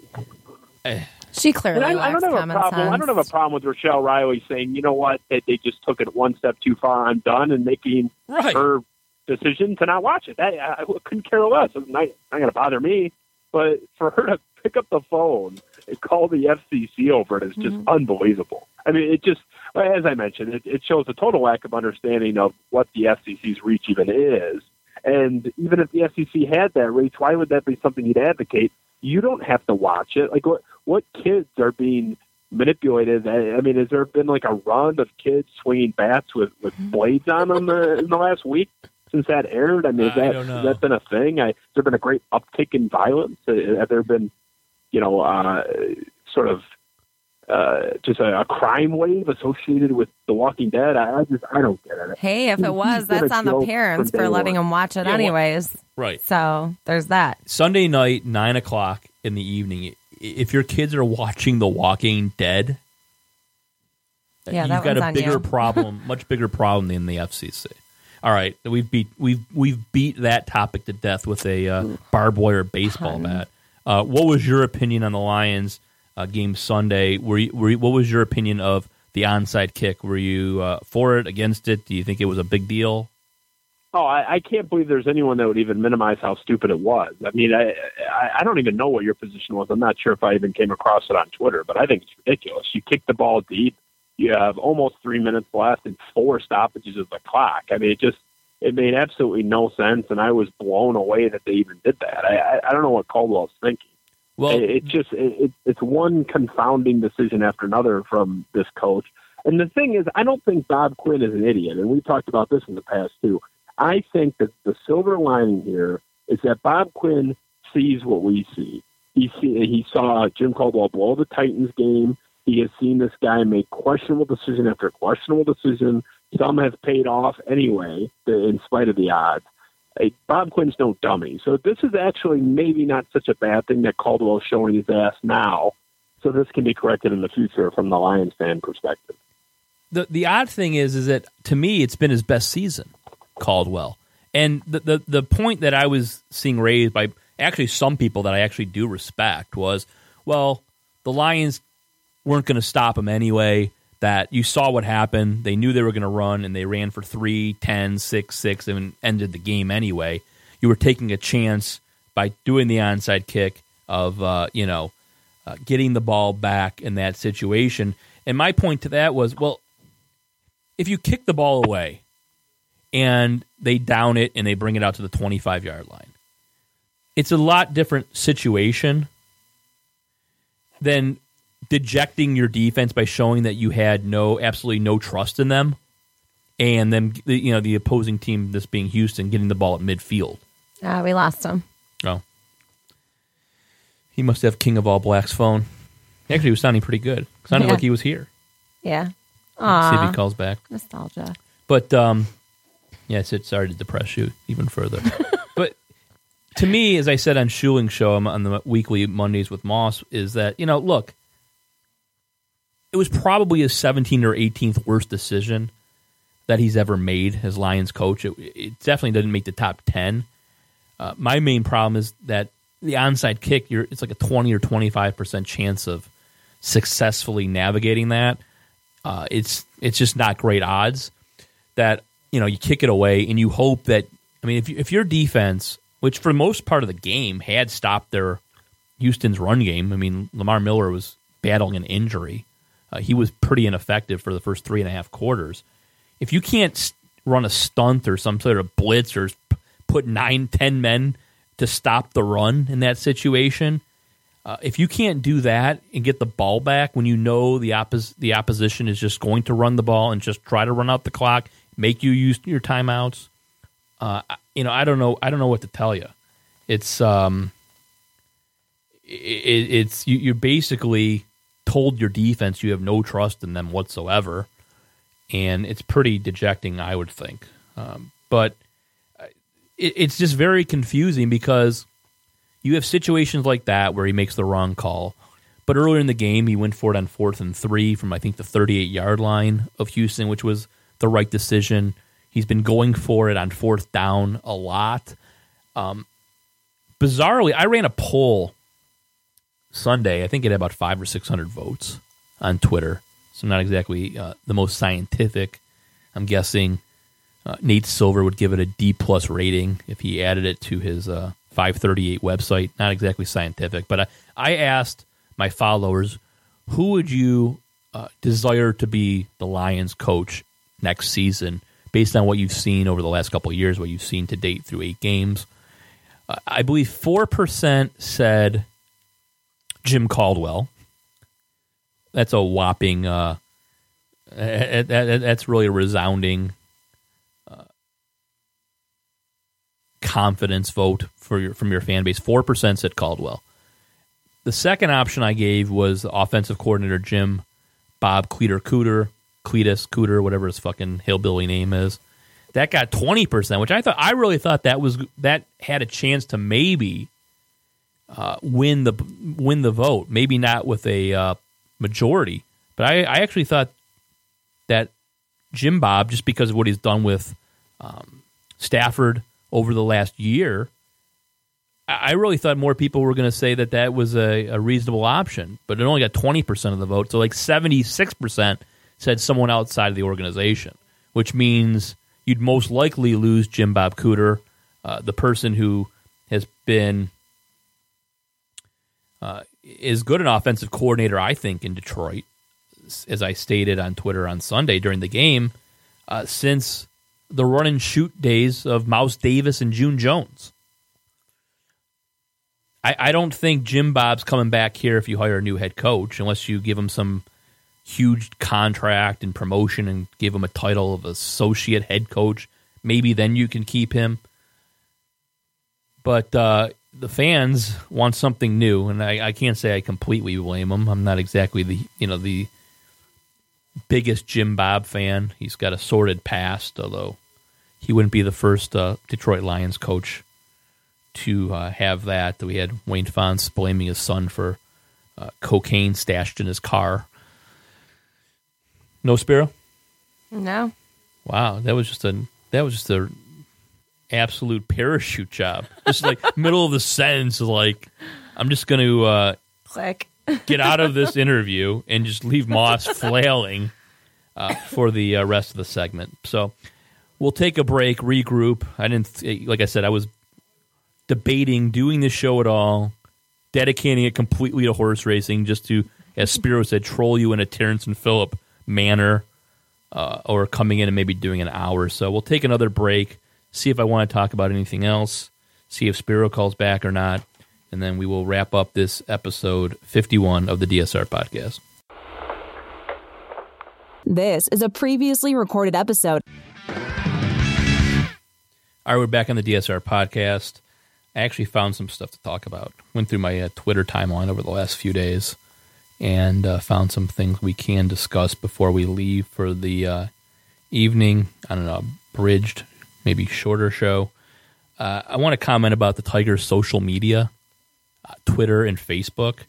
I, She clearly And I, I don't have a common problem. I don't have a problem with Rochelle Riley saying, you know what, they, they just took it one step too far. I'm done, and making Right. her decision to not watch it. That, I, I couldn't care less. It's not, not going to bother me. But for her to pick up the phone and call the FCC over it is just unbelievable. I mean, it just, as I mentioned, it, it shows a total lack of understanding of what the FCC's reach even is. And even if the FCC had that reach, why would that be something you'd advocate? You don't have to watch it. Like, what what kids are being manipulated? I, I mean, has there been like a run of kids swinging bats with with blades on them uh, in the last week since that aired? I mean, has that has that been a thing? I, has there been a great uptick in violence? Uh, have there been, you know, uh, sort of uh, just a, a crime wave associated with The Walking Dead? I, I just I don't get it. Hey, if it was, that's on the parents for letting one. them watch it Yeah, well- anyways. Right. So there's that. Sunday night, nine o'clock in the evening. If your kids are watching The Walking Dead, Yeah, you've got a bigger you. problem, much bigger problem than the FCC. All right, we've beat we've we've beat that topic to death with a uh, barbed wire baseball bat. Uh, what was your opinion on the Lions uh, game Sunday? Were you, were you, what was your opinion of the onside kick? Were you uh, for it, against it? Do you think it was a big deal? Oh, I, I can't believe there's anyone that would even minimize how stupid it was. I mean, I, I I don't even know what your position was. I'm not sure if I even came across it on Twitter, but I think it's ridiculous. You kick the ball deep. You have almost three minutes left and four stoppages of the clock. I mean, it just it made absolutely no sense, and I was blown away that they even did that. I I, don't know what Caldwell's thinking. Well, it, it just it, it, it's one confounding decision after another from this coach. And the thing is, I don't think Bob Quinn is an idiot, and we talked about this in the past too. I think that the silver lining here is that Bob Quinn sees what we see. He see, he saw Jim Caldwell blow the Titans game. He has seen this guy make questionable decision after questionable decision. Some have paid off anyway, in spite of the odds. Bob Quinn's no dummy. So this is actually maybe not such a bad thing that Caldwell's showing his ass now. So this can be corrected in the future from the Lions fan perspective. the the odd thing is is that to me it's been his best season, Caldwell. And the the the point that I was seeing raised by actually some people that I actually do respect was, well, the Lions weren't going to stop him anyway. That you saw what happened. They knew they were going to run, and they ran for three, ten, six, six, and ended the game anyway. You were taking a chance by doing the onside kick of uh, you know uh, getting the ball back in that situation. And my point to that was, well, if you kick the ball away and they down it and they bring it out to the 25 yard line, it's a lot different situation than dejecting your defense by showing that you had no absolutely no trust in them and then you know the opposing team this being Houston getting the ball at midfield. Uh, we lost him. Oh. He must have King of All Blacks phone. Actually, he was sounding pretty good. Sounded Yeah. like he was here. Yeah. See if he calls back. Nostalgia. But um, yes, it started to depress you even further. but to me, as I said on Schuling's show um, on the weekly Mondays with Moss, is that you know, look, it was probably his 17th or 18th worst decision that he's ever made as Lions coach. It, it definitely didn't make the top 10. Uh, my main problem is that the onside kick, it's like a 20 or 25 percent chance of successfully navigating that. Uh, it's it's just not great odds that you know you kick it away and you hope that I mean if you, if your defense, which for most part of the game had stopped their Houston's run game. I mean Lamar Miller was battling an injury. Uh, he was pretty ineffective for the first three and a half quarters. If you can't run a stunt or some sort of blitz or put nine, ten men to stop the run in that situation, uh, if you can't do that and get the ball back when you know the oppos- the opposition is just going to run the ball and just try to run out the clock, make you use your timeouts, uh, you know, I don't know, I don't know what to tell you. It's um, it, it's you, you're basically told your defense you have no trust in them whatsoever, and it's pretty dejecting, I would think. Um, but it, it's just very confusing because you have situations like that where he makes the wrong call. But earlier in the game, he went for it on fourth and three from I think the 38 yard line of Houston, which was the right decision. He's been going for it on fourth down a lot. Um, bizarrely, I ran a poll Sunday. I think it had about five or six hundred votes on Twitter. So not exactly uh, the most scientific. I'm guessing uh, Nate Silver would give it a D plus rating if he added it to his uh, 538 website. Not exactly scientific, but I, I asked my followers, who would you uh, desire to be the Lions coach next season based on what you've seen over the last couple years, what you've seen to date through eight games? Uh, I believe 4% said Jim Caldwell. That's a whopping, uh, that- that- that's really a resounding uh, confidence vote for your, from your fan base. 4% said Caldwell. The second option I gave was offensive coordinator Jim Bob Cleater Cooter, Cletus Cooter, whatever his fucking hillbilly name is. That got twenty percent, which I thought I really thought that was that had a chance to maybe uh, win the win the vote. Maybe not with a uh, majority, but I, I actually thought that Jim Bob, just because of what he's done with um, Stafford over the last year, I really thought more people were going to say that that was a, a reasonable option, but it only got 20% of the vote. So, like 76% said someone outside of the organization, which means you'd most likely lose Jim Bob Cooter, uh, the person who has been uh, is good an offensive coordinator, I think, in Detroit, as I stated on Twitter on Sunday during the game, uh, since the run and shoot days of Mouse Davis and June Jones. I, I don't think Jim Bob's coming back here if you hire a new head coach, unless you give him some huge contract and promotion and give him a title of associate head coach. Maybe then you can keep him. But uh, the fans want something new, and I, I can't say I completely blame them. I'm not exactly the you know the biggest Jim Bob fan. He's got a sordid past, although he wouldn't be the first uh, Detroit Lions coach to uh, have that. We had Wayne Fontes blaming his son for uh, cocaine stashed in his car. No Spiro. No. Wow, that was just a that was just a absolute parachute job. Just like middle of the sentence, like I'm just going to uh, Click. get out of this interview and just leave Moss flailing uh, for the uh, rest of the segment. So we'll take a break, regroup. I didn't, like I said, I was debating doing this show at all, dedicating it completely to horse racing, just to, as Spiro said, troll you in a Terrance and Phillip manner, uh, or coming in and maybe doing an hour. So we'll take another break, see if I want to talk about anything else, see if Spiro calls back or not, and then we will wrap up this episode 51 of the DSR podcast. This is a previously recorded episode. All right, we're back on the DSR podcast. I actually found some stuff to talk about. Went through my uh, Twitter timeline over the last few days and uh, found some things we can discuss before we leave for the uh, evening. I don't know, bridged, maybe shorter show. Uh, I want to comment about the Tigers' social media, uh, Twitter and Facebook.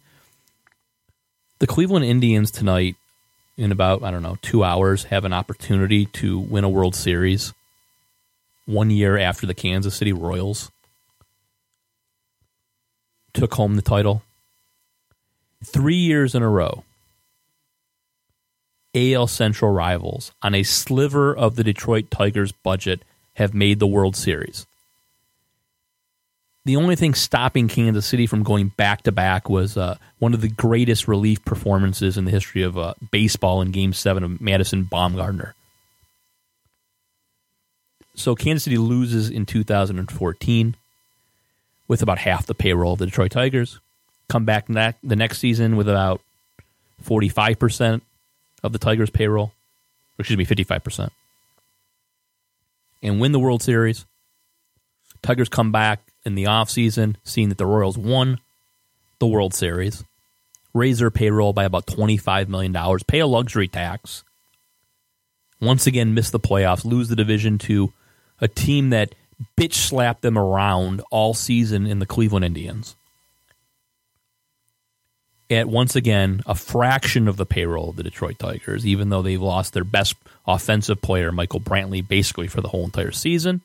The Cleveland Indians tonight, in about, I don't know, two hours, have an opportunity to win a World Series one year after the Kansas City Royals took home the title. Three years in a row, AL Central rivals on a sliver of the Detroit Tigers budget have made the World Series. The only thing stopping Kansas City from going back to back was uh, one of the greatest relief performances in the history of uh, baseball in Game 7 of Madison Bumgarner. So Kansas City loses in 2014 with about half the payroll of the Detroit Tigers. Come back ne- the next season with about 45% of the Tigers' payroll, or excuse me, 55%. And win the World Series. Tigers come back in the offseason, seeing that the Royals won the World Series, raise their payroll by about $25 million, pay a luxury tax, once again miss the playoffs, lose the division to a team that bitch slapped them around all season in the Cleveland Indians. At once again a fraction of the payroll of the Detroit Tigers, even though they've lost their best offensive player, Michael Brantley, basically for the whole entire season.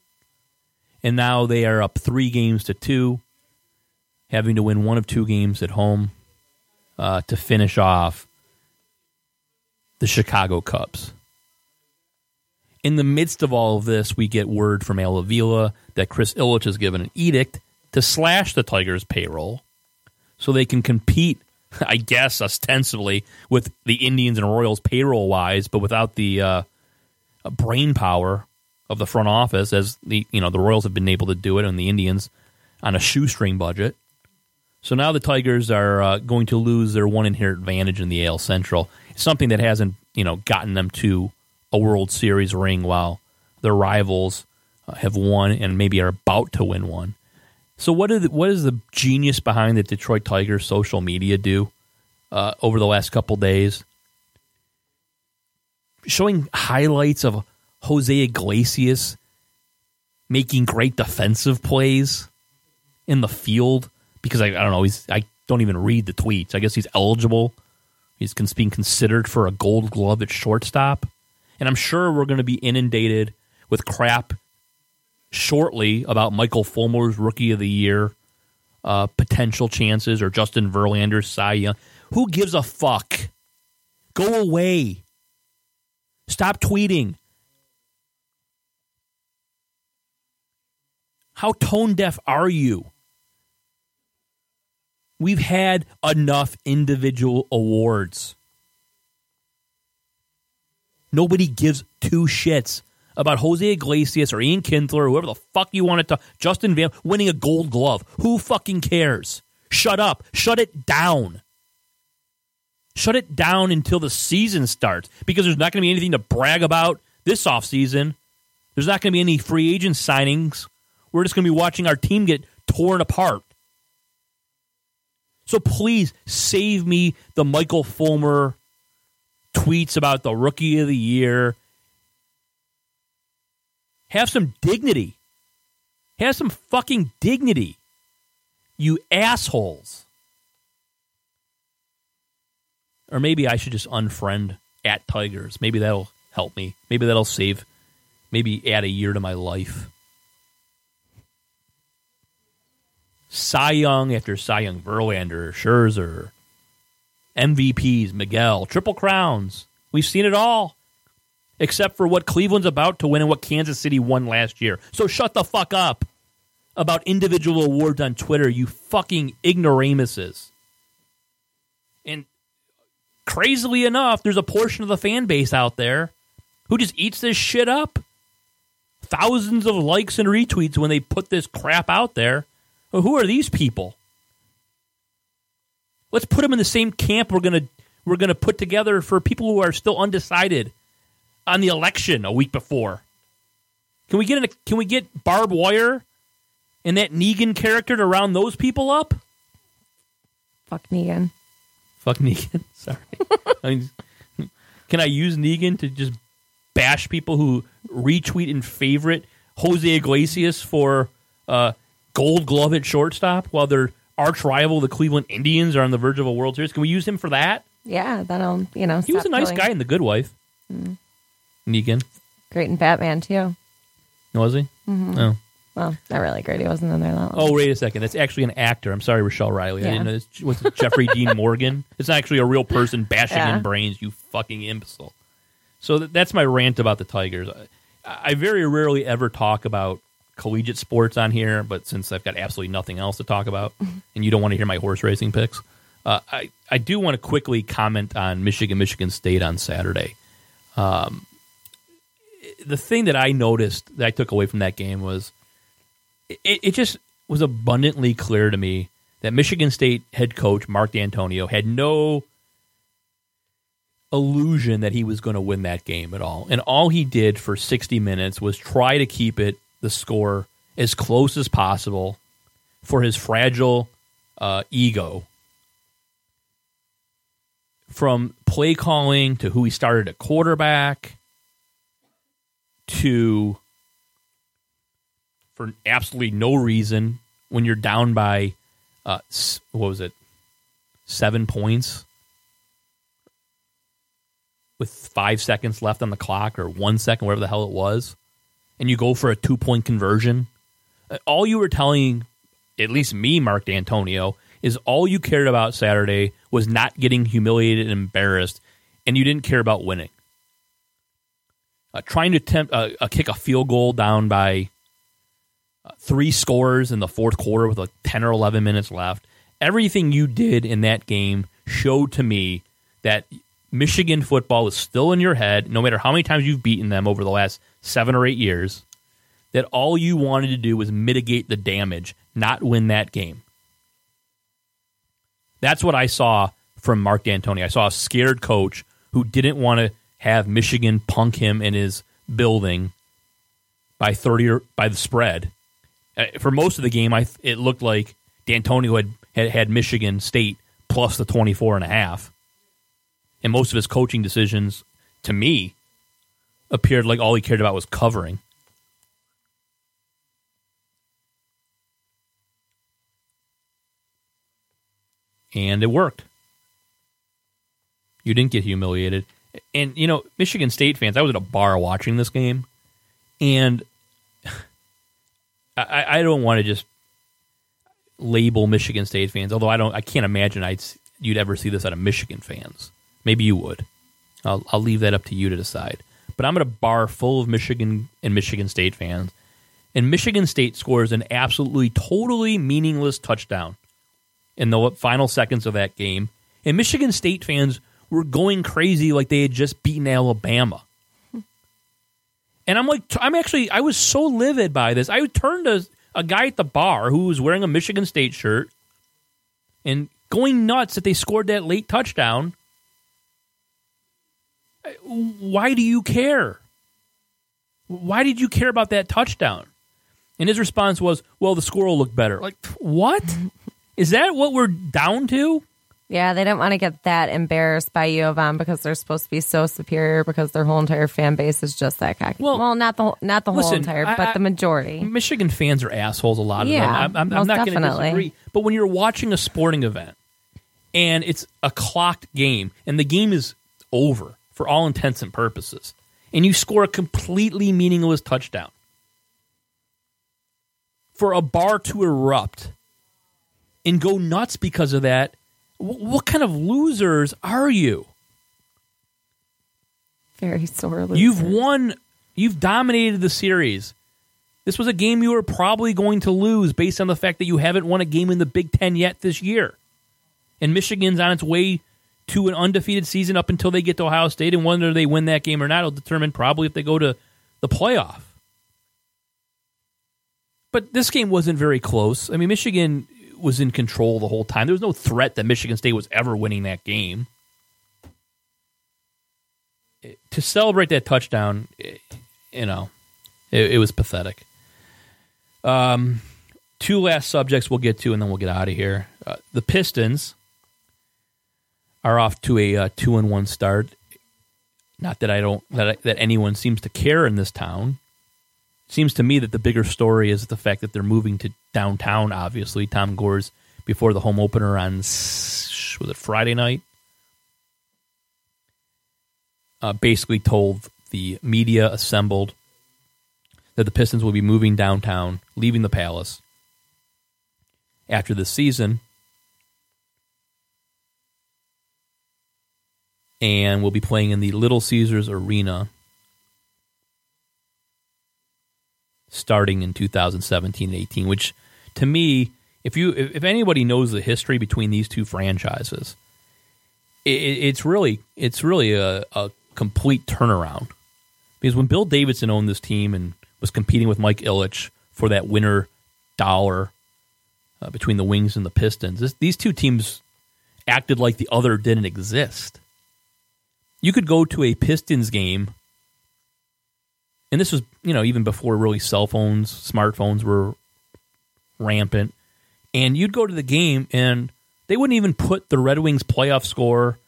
And now they are up three games to two, having to win one of two games at home uh, to finish off the Chicago Cubs. In the midst of all of this, we get word from Al Avila that Chris Ilitch has given an edict to slash the Tigers' payroll so they can compete, I guess, ostensibly with the Indians and Royals payroll wise, but without the uh, brain power of the front office, as the you know the Royals have been able to do it, and the Indians on a shoestring budget. So now the Tigers are uh, going to lose their one inherent advantage in the AL Central. It's something that hasn't you know gotten them to a World Series ring while their rivals uh, have won and maybe are about to win one. So what is what is the genius behind the Detroit Tigers social media do uh, over the last couple days? Showing highlights of Jose Iglesias making great defensive plays in the field because I, I don't know he's I don't even read the tweets. I guess he's eligible. He's being considered for a Gold Glove at shortstop, and I'm sure we're going to be inundated with crap shortly about Michael Fulmer's Rookie of the Year uh, potential chances or Justin Verlander's Cy Young. Who gives a fuck? Go away. Stop tweeting. How tone deaf are you? We've had enough individual awards. Nobody gives two shits about Jose Iglesias or Ian Kinsler or whoever the fuck you want to talk, Justin Van winning a gold glove. Who fucking cares? Shut up. Shut it down. Shut it down until the season starts because there's not going to be anything to brag about this offseason. There's not going to be any free agent signings. We're just going to be watching our team get torn apart. So please save me the Michael Fulmer tweets about the rookie of the year have some dignity. Have some fucking dignity. You assholes. Or maybe I should just unfriend at Tigers. Maybe that'll help me. Maybe that'll save, maybe add a year to my life. Cy Young after Cy Young, Verlander, Scherzer, MVPs, Miguel, Triple Crowns. We've seen it all except for what Cleveland's about to win and what Kansas City won last year. So shut the fuck up about individual awards on Twitter, you fucking ignoramuses. And crazily enough, there's a portion of the fan base out there who just eats this shit up. Thousands of likes and retweets when they put this crap out there. Well, who are these people? Let's put them in the same camp we're gonna we're gonna put together for people who are still undecided on the election a week before. Can we get a, can we get barbed wire and that Negan character to round those people up? Fuck Negan. Fuck Negan. Sorry. I mean, can I use Negan to just bash people who retweet and favorite Jose Iglesias for uh, Gold Glove at shortstop while their arch rival, the Cleveland Indians, are on the verge of a World Series? Can we use him for that? Yeah, that'll you know. He was a nice killing. guy in The Good Wife. Mm. Negan. Great in Batman too. Was he? Mhm. Oh. Well, not really great. He wasn't in there that long. Oh, wait a second. That's actually an actor. I'm sorry, Rochelle Riley. I Yeah. didn't know. It's, what's it, Jeffrey Dean Morgan? It's not actually a real person bashing Yeah. in brains, you fucking imbecile. So th- that's my rant about the Tigers. I, I very rarely ever talk about collegiate sports on here, but since I've got absolutely nothing else to talk about, and you don't want to hear my horse racing picks, uh, I, I do want to quickly comment on Michigan, Michigan State on Saturday. Um, the thing that I noticed that I took away from that game was it, it just was abundantly clear to me that Michigan State head coach Mark Dantonio had no illusion that he was going to win that game at all. And all he did for 60 minutes was try to keep it, the score, as close as possible for his fragile uh, ego. From play calling to who he started at quarterback to for absolutely no reason when you're down by uh, what was it? Seven points? With five seconds left on the clock or one second whatever the hell it was and you go for a two point conversion Uh, all you were telling at least me mark dantonio is all you cared about saturday was not getting humiliated and embarrassed and you didn't care about winning uh, trying to attempt uh, uh, kick a field goal down by uh, three scores in the fourth quarter with like 10 or 11 minutes left. Everything you did in that game showed to me that Michigan football is still in your head, no matter how many times you've beaten them over the last seven or eight years, that all you wanted to do was mitigate the damage, not win that game. That's what I saw from Mark D'Antoni. I saw a scared coach who didn't want to have Michigan punk him in his building by 30 or by the spread. Uh, For most of the game, I it looked like Dantonio had, had had Michigan State plus the 24 and a half. And most of his coaching decisions, to me, appeared like all he cared about was covering. And it worked. You didn't get humiliated. And, you know, Michigan State fans, I was at a bar watching this game, and I, I don't want to just label Michigan State fans, although I don't, I can't imagine I'd, you'd ever see this out of Michigan fans. Maybe you would. I'll, I'll leave that up to you to decide. But I'm at a bar full of Michigan and Michigan State fans, and Michigan State scores an absolutely, totally meaningless touchdown in the final seconds of that game. And Michigan State fans were going crazy like they had just beaten Alabama. And I'm like, I'm actually, I was so livid by this. I turned to a guy at the bar who was wearing a Michigan State shirt and going nuts that they scored that late touchdown. Why do you care? Why did you care about that touchdown? And his response was, well, the score will look better. Like, what? Is that what we're down to? Yeah, they didn't want to get that embarrassed by U of M because they're supposed to be so superior because their whole entire fan base is just that cocky. Well, not the whole- not the whole entire, I- but I- the majority. Michigan fans are assholes. A lot of Yeah, them. I'm, I'm, I'm not going to disagree. But when you're watching a sporting event and it's a clocked game and the game is over for all intents and purposes, and you score a completely meaningless touchdown for a bar to erupt and go nuts because of that, what kind of losers are you? Very sore. You've won. You've dominated the series. This was a game you were probably going to lose based on the fact that you haven't won a game in the Big Ten yet this year. And Michigan's on its way to an undefeated season up until they get to Ohio State, and whether they win that game or not will determine probably if they go to the playoff. But this game wasn't very close. I mean, Michigan was in control the whole time. There was no threat that Michigan State was ever winning that game. To celebrate that touchdown, eh, you know, it, it was pathetic. Um, two last subjects we'll get to, and then we'll get out of here. Uh, the Pistons are off to a uh, two and one start. Not that I don't that I, that anyone seems to care in this town. Seems to me that the bigger story is the fact that they're moving to downtown. Obviously, Tom Gores before the home opener on was it Friday night. Uh, basically told the media assembled that the Pistons will be moving downtown, leaving the Palace after this season, and will be playing in the Little Caesars Arena starting in 2017 and 18. Which, to me, if you if anybody knows the history between these two franchises, it, it's really it's really a, a complete turnaround. Because when Bill Davidson owned this team and was competing with Mike Ilitch for that winner dollar uh, between the Wings and the Pistons, this, these two teams acted like the other didn't exist. You could go to a Pistons game, and this was you know even before really cell phones, smartphones were rampant, and you'd go to the game and they wouldn't even put the Red Wings playoff score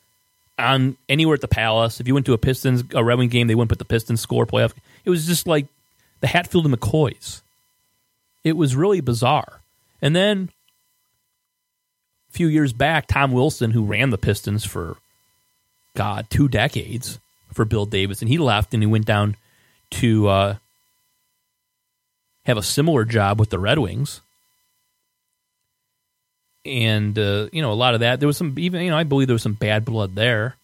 on anywhere at the Palace. If you went to a Pistons a Red Wing game, they wouldn't put the Pistons score playoff. It was just like the Hatfield and McCoys. It was really bizarre. And then a few years back, Tom Wilson, who ran the Pistons for God two decades for Bill Davis, and he left and he went down to uh, have a similar job with the Red Wings and uh, you know a lot of that there was some even you know i believe there was some bad blood there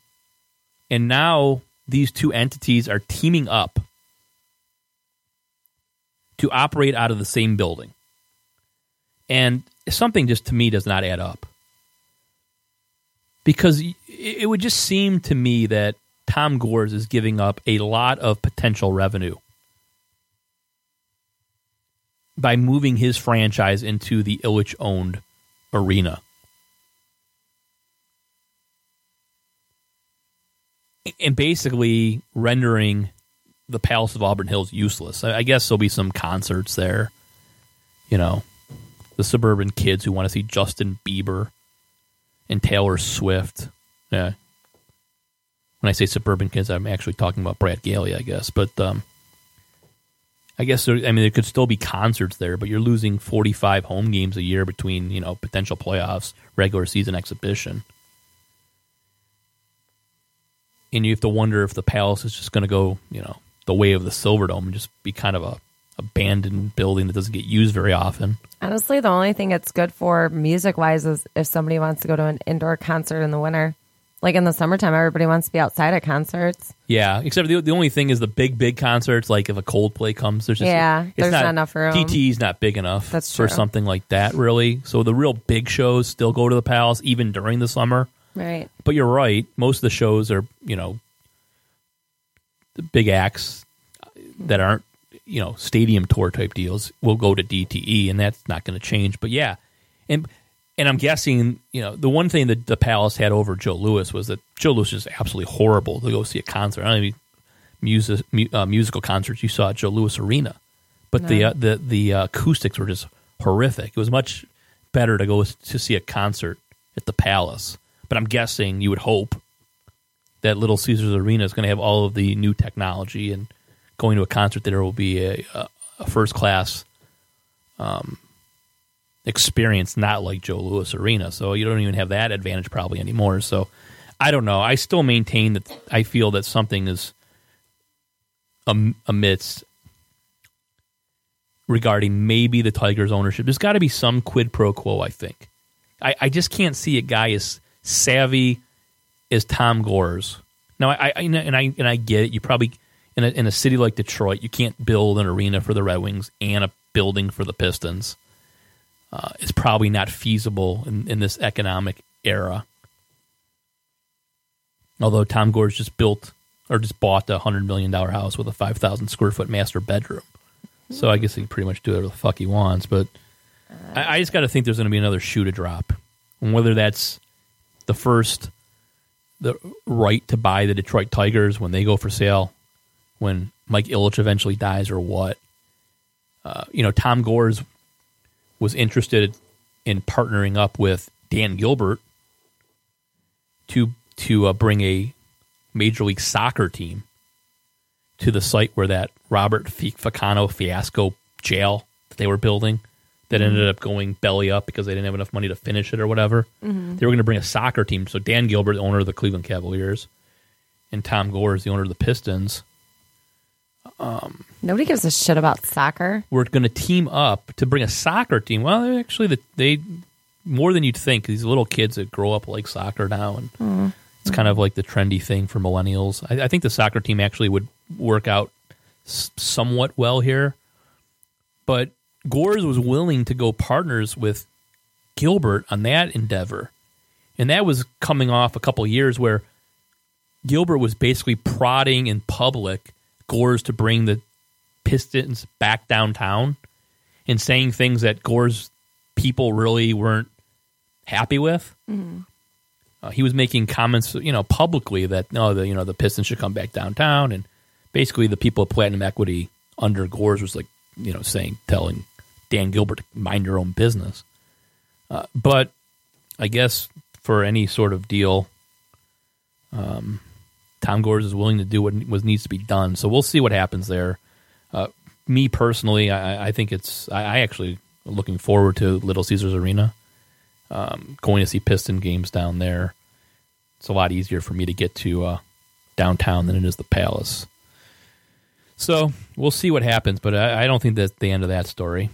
and now these two entities are teaming up to operate out of the same building. And something just to me does not add up. Because it it would just seem to me that Tom Gores is giving up a lot of potential revenue by moving his franchise into the Ilitch owned arena. And basically rendering the Palace of Auburn Hills useless. I guess there'll be some concerts there. You know, the suburban kids who want to see Justin Bieber and Taylor Swift. Yeah. When I say suburban kids, I'm actually talking about Brad Galey, I guess. But um, I guess there, I mean there could still be concerts there, but you're losing 45 home games a year between you know potential playoffs, regular season exhibition, and you have to wonder if the Palace is just going to go you know the way of the Silverdome and just be kind of a abandoned building that doesn't get used very often. Honestly, the only thing it's good for music wise is if somebody wants to go to an indoor concert in the winter. Like in the summertime, everybody wants to be outside at concerts. Yeah, except the, the only thing is the big big concerts. Like if a Coldplay comes, there's just Yeah, it's there's not enough room. DTE's not big enough That's for true. something like that, really. So the real big shows still go to the Palace even during the summer. Right. But you're right. Most of the shows are, you know, the big acts that aren't, you know, stadium tour type deals will go to DTE, and that's not going to change. But yeah, and and I'm guessing, you know, the one thing that the Palace had over Joe Louis was that Joe Louis was absolutely horrible to go see a concert. I don't mean music, mu- uh, musical concerts you saw at Joe Louis Arena, but the uh, the the uh, acoustics were just horrific. It was much better to go to see a concert at the Palace. But I'm guessing you would hope that Little Caesars Arena is going to have all of the new technology and going to a concert there will be a, a, a first class um, experience, not like Joe Louis Arena. So you don't even have that advantage probably anymore. So I don't know. I still maintain that I feel that something is am, amidst regarding maybe the Tigers' ownership. There's got to be some quid pro quo. I think. I, I just can't see a guy as savvy as Tom Gores. Now, I, I and I and I get it. You probably in a, in a city like Detroit, you can't build an arena for the Red Wings and a building for the Pistons. Uh, it's probably not feasible in, in this economic era. Although Tom Gores just built or just bought a hundred million dollar house with a five thousand square foot master bedroom, so I guess he can pretty much do whatever the fuck he wants. But I, I just got to think there's going to be another shoe to drop, and whether that's the first the right to buy the Detroit Tigers when they go for sale, when Mike Ilitch eventually dies, or what. Uh, you know, Tom Gores was interested in partnering up with Dan Gilbert to to uh, bring a Major League Soccer team to the site where that Robert Fi- Ficano fiasco jail that they were building that ended up going belly up because they didn't have enough money to finish it or whatever. Mhm. They were going to bring a soccer team. So Dan Gilbert, the owner of the Cleveland Cavaliers, and Tom Gore is the owner of the Pistons. Um, Nobody gives a shit about soccer. we're going to team up to bring a soccer team. Well, they're actually, the, they more than you'd think. These little kids that grow up like soccer now, and Mm. it's kind of like the trendy thing for millennials. I, I think the soccer team actually would work out s- somewhat well here, but Gores was willing to go partners with Gilbert on that endeavor, and that was coming off a couple years where Gilbert was basically prodding in public Gores to bring the Pistons back downtown and saying things that Gore's people really weren't happy with. Mhm. Uh, he was making comments, you know, publicly that no, the you know the Pistons should come back downtown, and basically the people at Platinum Equity under Gores was like, you know, saying telling Dan Gilbert to mind your own business. Uh, but I guess for any sort of deal, um, Tom Gores is willing to do what was needs to be done. So we'll see what happens there. Uh, me personally, I, I think it's I, I actually looking forward to Little Caesars Arena. Um, going to see Piston games down there. It's a lot easier for me to get to uh, downtown than it is the Palace. So we'll see what happens, but I, I don't think that's the end of that story.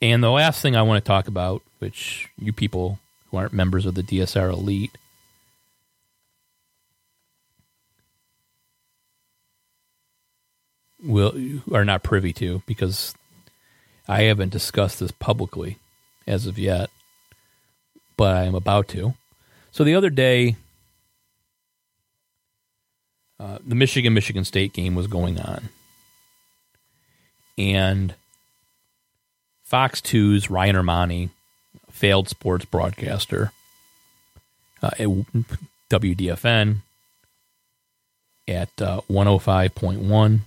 And the last thing I want to talk about, which you people who aren't members of the DSR Elite will are not privy to, because I haven't discussed this publicly as of yet, but I am about to. So the other day, uh, the Michigan Michigan State game was going on, and Fox 2's Ryan Ermanni, failed sports broadcaster uh, at WDFN at uh, 105.1.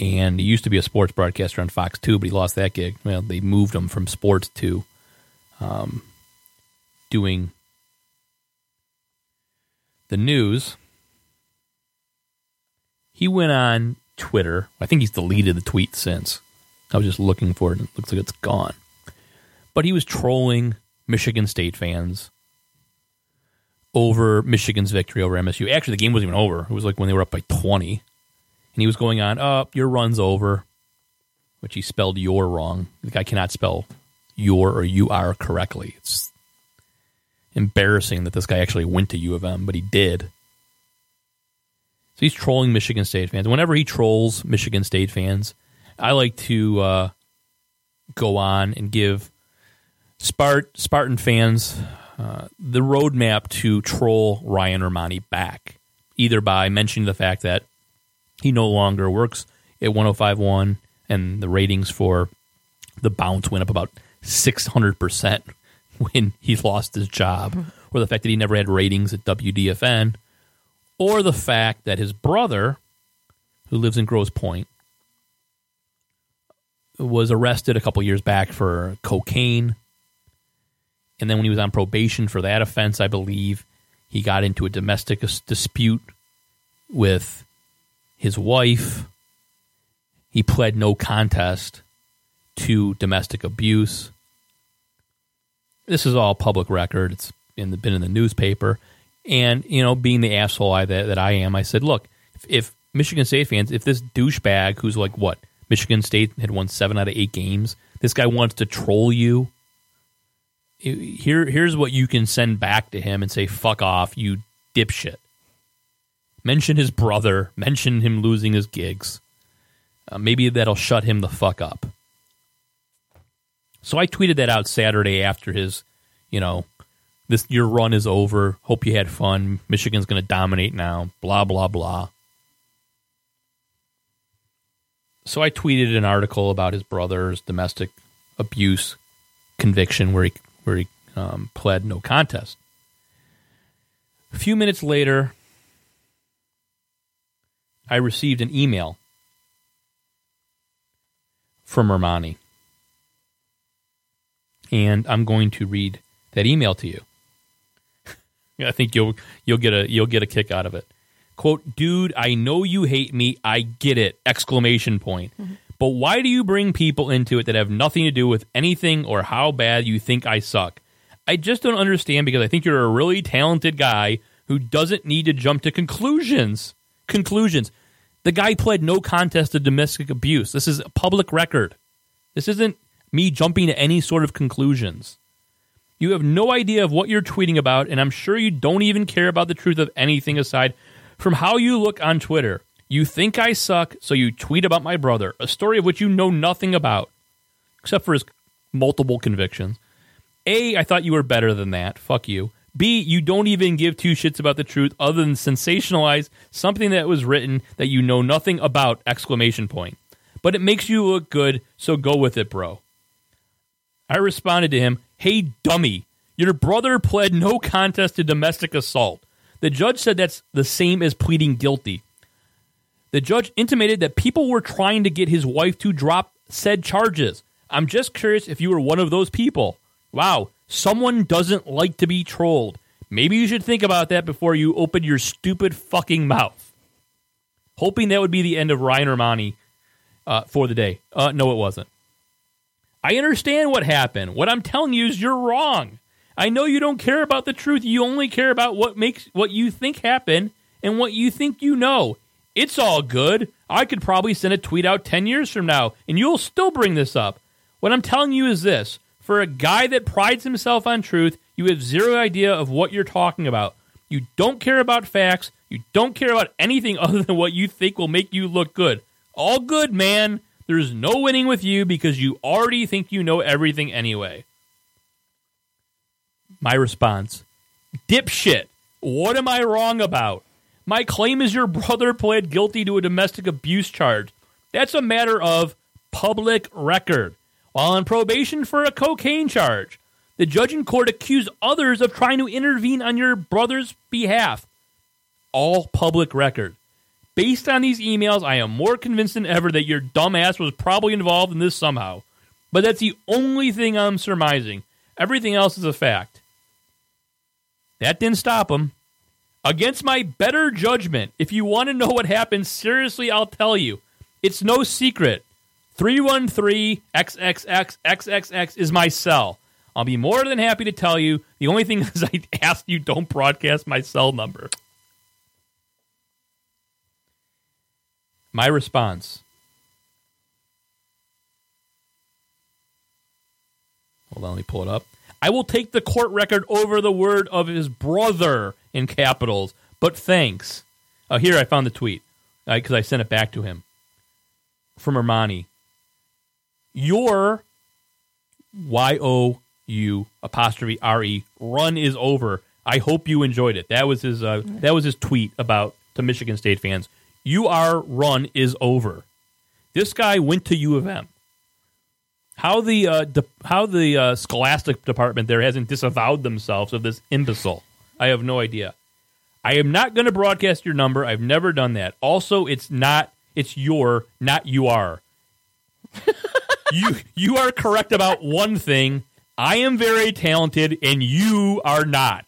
And he used to be a sports broadcaster on Fox 2, but he lost that gig. Well, they moved him from sports to um, doing the news. He went on Twitter. I think he's deleted the tweet since. I was just looking for it and it looks like it's gone. But he was trolling Michigan State fans over Michigan's victory over MSU. Actually, the game wasn't even over. It was like when they were up by 20. And he was going on, oh, your run's over, which he spelled your wrong. The guy cannot spell your or you are correctly. It's embarrassing that this guy actually went to U of M, but he did. So he's trolling Michigan State fans. Whenever he trolls Michigan State fans, I like to uh, go on and give Spart- Spartan fans uh, the roadmap to troll Ryan Ermanni back, either by mentioning the fact that he no longer works at 1051 and the ratings for the bounce went up about 600% when he lost his job, or the fact that he never had ratings at WDFN, or the fact that his brother, who lives in Grosse Pointe, was arrested a couple years back for cocaine. And then when he was on probation for that offense, I believe he got into a domestic dispute with his wife. He pled no contest to domestic abuse. This is all public record. It's in the, been in the newspaper. And, you know, being the asshole I, that, that I am, I said, look, if, if Michigan State fans, if this douchebag who's like, what, Michigan State had won seven out of eight games, this guy wants to troll you. Here, here's what you can send back to him and say, fuck off, you dipshit. Mention his brother, mention him losing his gigs. Uh, maybe that'll shut him the fuck up. So I tweeted that out Saturday after his, you know, this your run is over. Hope you had fun. Michigan's going to dominate now. Blah blah blah. So I tweeted an article about his brother's domestic abuse conviction, where he where he um, pled no contest. A few minutes later, I received an email from Ermanni, and I'm going to read that email to you. I think you'll you'll get a you'll get a kick out of it. Quote, dude, I know you hate me. I get it. Exclamation point. Mm-hmm. But why do you bring people into it that have nothing to do with anything or how bad you think I suck? I just don't understand because I think you're a really talented guy who doesn't need to jump to conclusions. Conclusions. The guy pled no contest to domestic abuse. This is a public record. This isn't me jumping to any sort of conclusions. You have no idea of what you're tweeting about, and I'm sure you don't even care about the truth of anything aside from how you look on Twitter. You think I suck, so you tweet about my brother, a story of which you know nothing about, except for his multiple convictions. A, I thought you were better than that. Fuck you. B, you don't even give two shits about the truth other than sensationalize something that was written that you know nothing about! Exclamation point. But it makes you look good, so go with it, bro. I responded to him, Hey, dummy, your brother pled no contest to domestic assault. The judge said that's the same as pleading guilty. The judge intimated that people were trying to get his wife to drop said charges. I'm just curious if you were one of those people. Wow, someone doesn't like to be trolled. Maybe you should think about that before you open your stupid fucking mouth. Hoping that would be the end of Ryan Ermanni uh, for the day. Uh, no, it wasn't. I understand what happened. What I'm telling you is you're wrong. I know you don't care about the truth. You only care about what makes what you think happen and what you think you know. It's all good. I could probably send a tweet out 10 years from now and you'll still bring this up. What I'm telling you is this for a guy that prides himself on truth, you have zero idea of what you're talking about. You don't care about facts. You don't care about anything other than what you think will make you look good. All good, man. There's no winning with you because you already think you know everything anyway. My response Dipshit, what am I wrong about? My claim is your brother pled guilty to a domestic abuse charge. That's a matter of public record. While on probation for a cocaine charge, the judge in court accused others of trying to intervene on your brother's behalf. All public record. Based on these emails, I am more convinced than ever that your dumbass was probably involved in this somehow. But that's the only thing I'm surmising. Everything else is a fact. That didn't stop him. Against my better judgment, if you want to know what happened, seriously, I'll tell you. It's no secret. 313 XXX is my cell. I'll be more than happy to tell you. The only thing is, I ask you don't broadcast my cell number. My response. Hold on, let me pull it up. I will take the court record over the word of his brother in capitals, but thanks. Oh, here I found the tweet uh, because I sent it back to him from Ermanni. Your Y O U apostrophe R E run is over. I hope you enjoyed it. That was his. Uh, that was his tweet about to Michigan State fans. Our run is over. This guy went to U of M. How the uh, de- how the uh, scholastic department there hasn't disavowed themselves of this imbecile, I have no idea. I am not going to broadcast your number. I've never done that. Also, it's not. It's your, not you are. You you are correct about one thing. I am very talented, and you are not.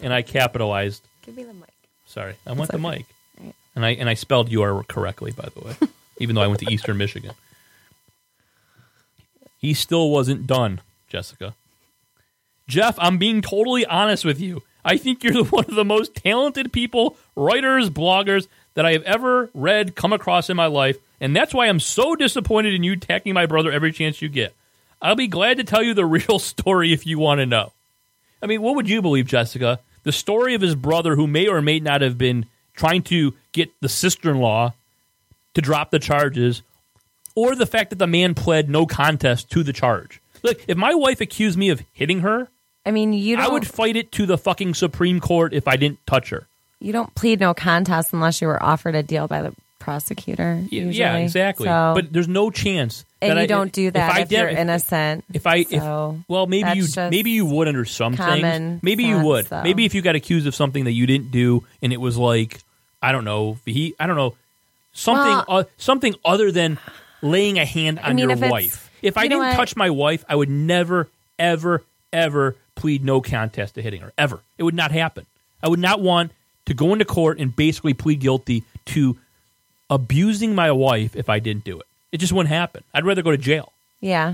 And I capitalized. Give me the mic. Sorry, I want the okay. mic. And I and I spelled you are correctly, by the way, even though I went to Eastern Michigan. He still wasn't done, Jessica. Jeff, I'm being totally honest with you. I think you're one of the most talented people, writers, bloggers that I have ever read, come across in my life, and that's why I'm so disappointed in you attacking my brother every chance you get. I'll be glad to tell you the real story if you want to know. I mean, what would you believe, Jessica? The story of his brother who may or may not have been trying to get the sister in law to drop the charges, or the fact that the man pled no contest to the charge. Look, if my wife accused me of hitting her, I mean, you don't. I would fight it to the fucking Supreme Court if I didn't touch her. You don't plead no contest unless you were offered a deal by the prosecutor. Yeah, usually. Yeah, exactly. So, but there's no chance. and that you I- don't do that I if, did- you're innocent. If I, So if well, maybe you, maybe you would under some things. Maybe you would. though. Maybe if you got accused of something that you didn't do, and it was like, I don't know, he, I don't know, something, Well- uh, something other than laying a hand on mean, your if wife. If I didn't touch my wife, I would never, ever, ever plead no contest to hitting her. Ever. It would not happen. I would not want to go into court and basically plead guilty to abusing my wife if I didn't do it. It just wouldn't happen. I'd rather go to jail yeah.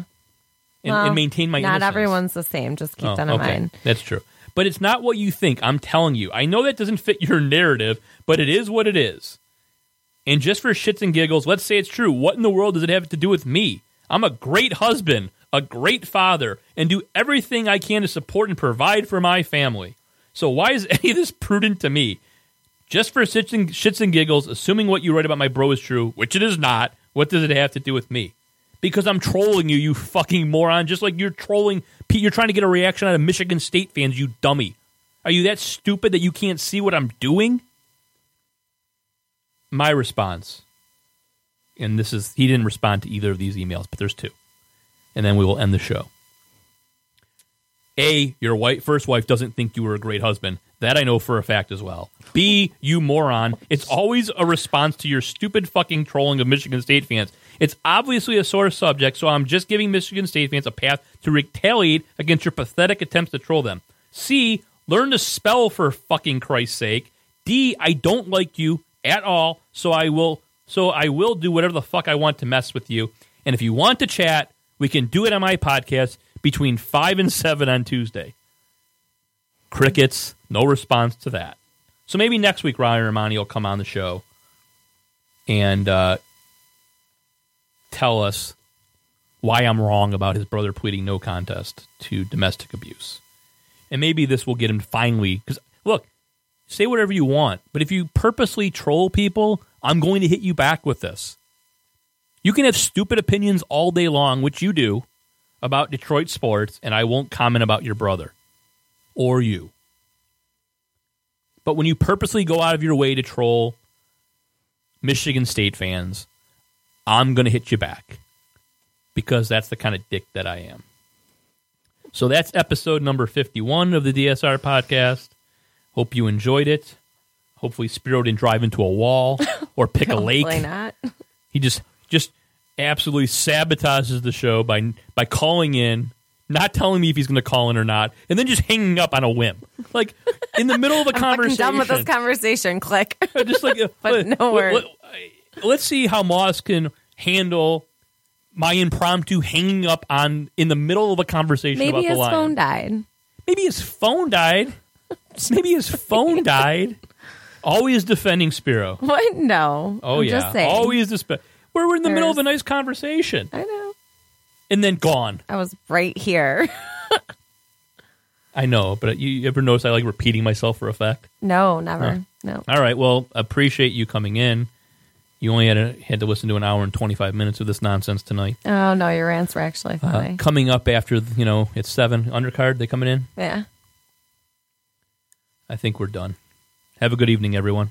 and, Well, and maintain my Not innocence. everyone's the same. Just keep Oh, that in okay. mind. That's true. But it's not what you think. I'm telling you. I know that doesn't fit your narrative, but it is what it is. And just for shits and giggles, let's say it's true. What in the world does it have to do with me? I'm a great husband, a great father, and do everything I can to support and provide for my family. So why is any of this prudent to me? Just for shits and, shits and giggles, assuming what you write about my bro is true, which it is not, what does it have to do with me? Because I'm trolling you, you fucking moron, just like you're trolling, Pete, you're trying to get a reaction out of Michigan State fans, you dummy. Are you that stupid that you can't see what I'm doing? My response, and this is, he didn't respond to either of these emails, but there's two. And then we will end the show. A, your white first wife doesn't think you were a great husband. That I know for a fact as well. B, you moron. It's always a response to your stupid fucking trolling of Michigan State fans. It's obviously a sore subject, so I'm just giving Michigan State fans a path to retaliate against your pathetic attempts to troll them. C, learn to spell for fucking Christ's sake. D, I don't like you at all, so I will so I will do whatever the fuck I want to mess with you. And if you want to chat, we can do it on my podcast between 5 and 7 on Tuesday. Crickets, no response to that. So maybe next week Ryan Ermanni will come on the show and uh, tell us why I'm wrong about his brother pleading no contest to domestic abuse. And maybe this will get him finally because look, say whatever you want, but if you purposely troll people, I'm going to hit you back with this. You can have stupid opinions all day long, which you do, about Detroit sports, and I won't comment about your brother or you. But when you purposely go out of your way to troll Michigan State fans, I'm going to hit you back because that's the kind of dick that I am. So that's episode number 51 of the DSR podcast. Hope you enjoyed it. Hopefully, Spiro didn't drive into a wall or pick a lake. Not. He just just absolutely sabotages the show by by calling in, not telling me if he's going to call in or not, and then just hanging up on a whim, like in the middle of a I'm conversation. done with this conversation. Click. just like, uh, but let- no let- word. let- Let's see how Moss can handle my impromptu hanging up on in the middle of a conversation Maybe about the his line. phone died. Maybe his phone died. Maybe his phone died. Always defending Spiro. What? No. Oh I'm yeah, Just saying. We're in the middle of a nice conversation, I know. and then gone. I was right here. I know, but you ever notice I like repeating myself for effect? no, never. No. All right. Well, appreciate you coming in. You only had to, had to listen to an hour and twenty five minutes of this nonsense tonight. Oh no, your rants were actually Uh, funny. coming up after you know it's seven undercard. They coming in. yeah. I think we're done. Have a good evening, everyone.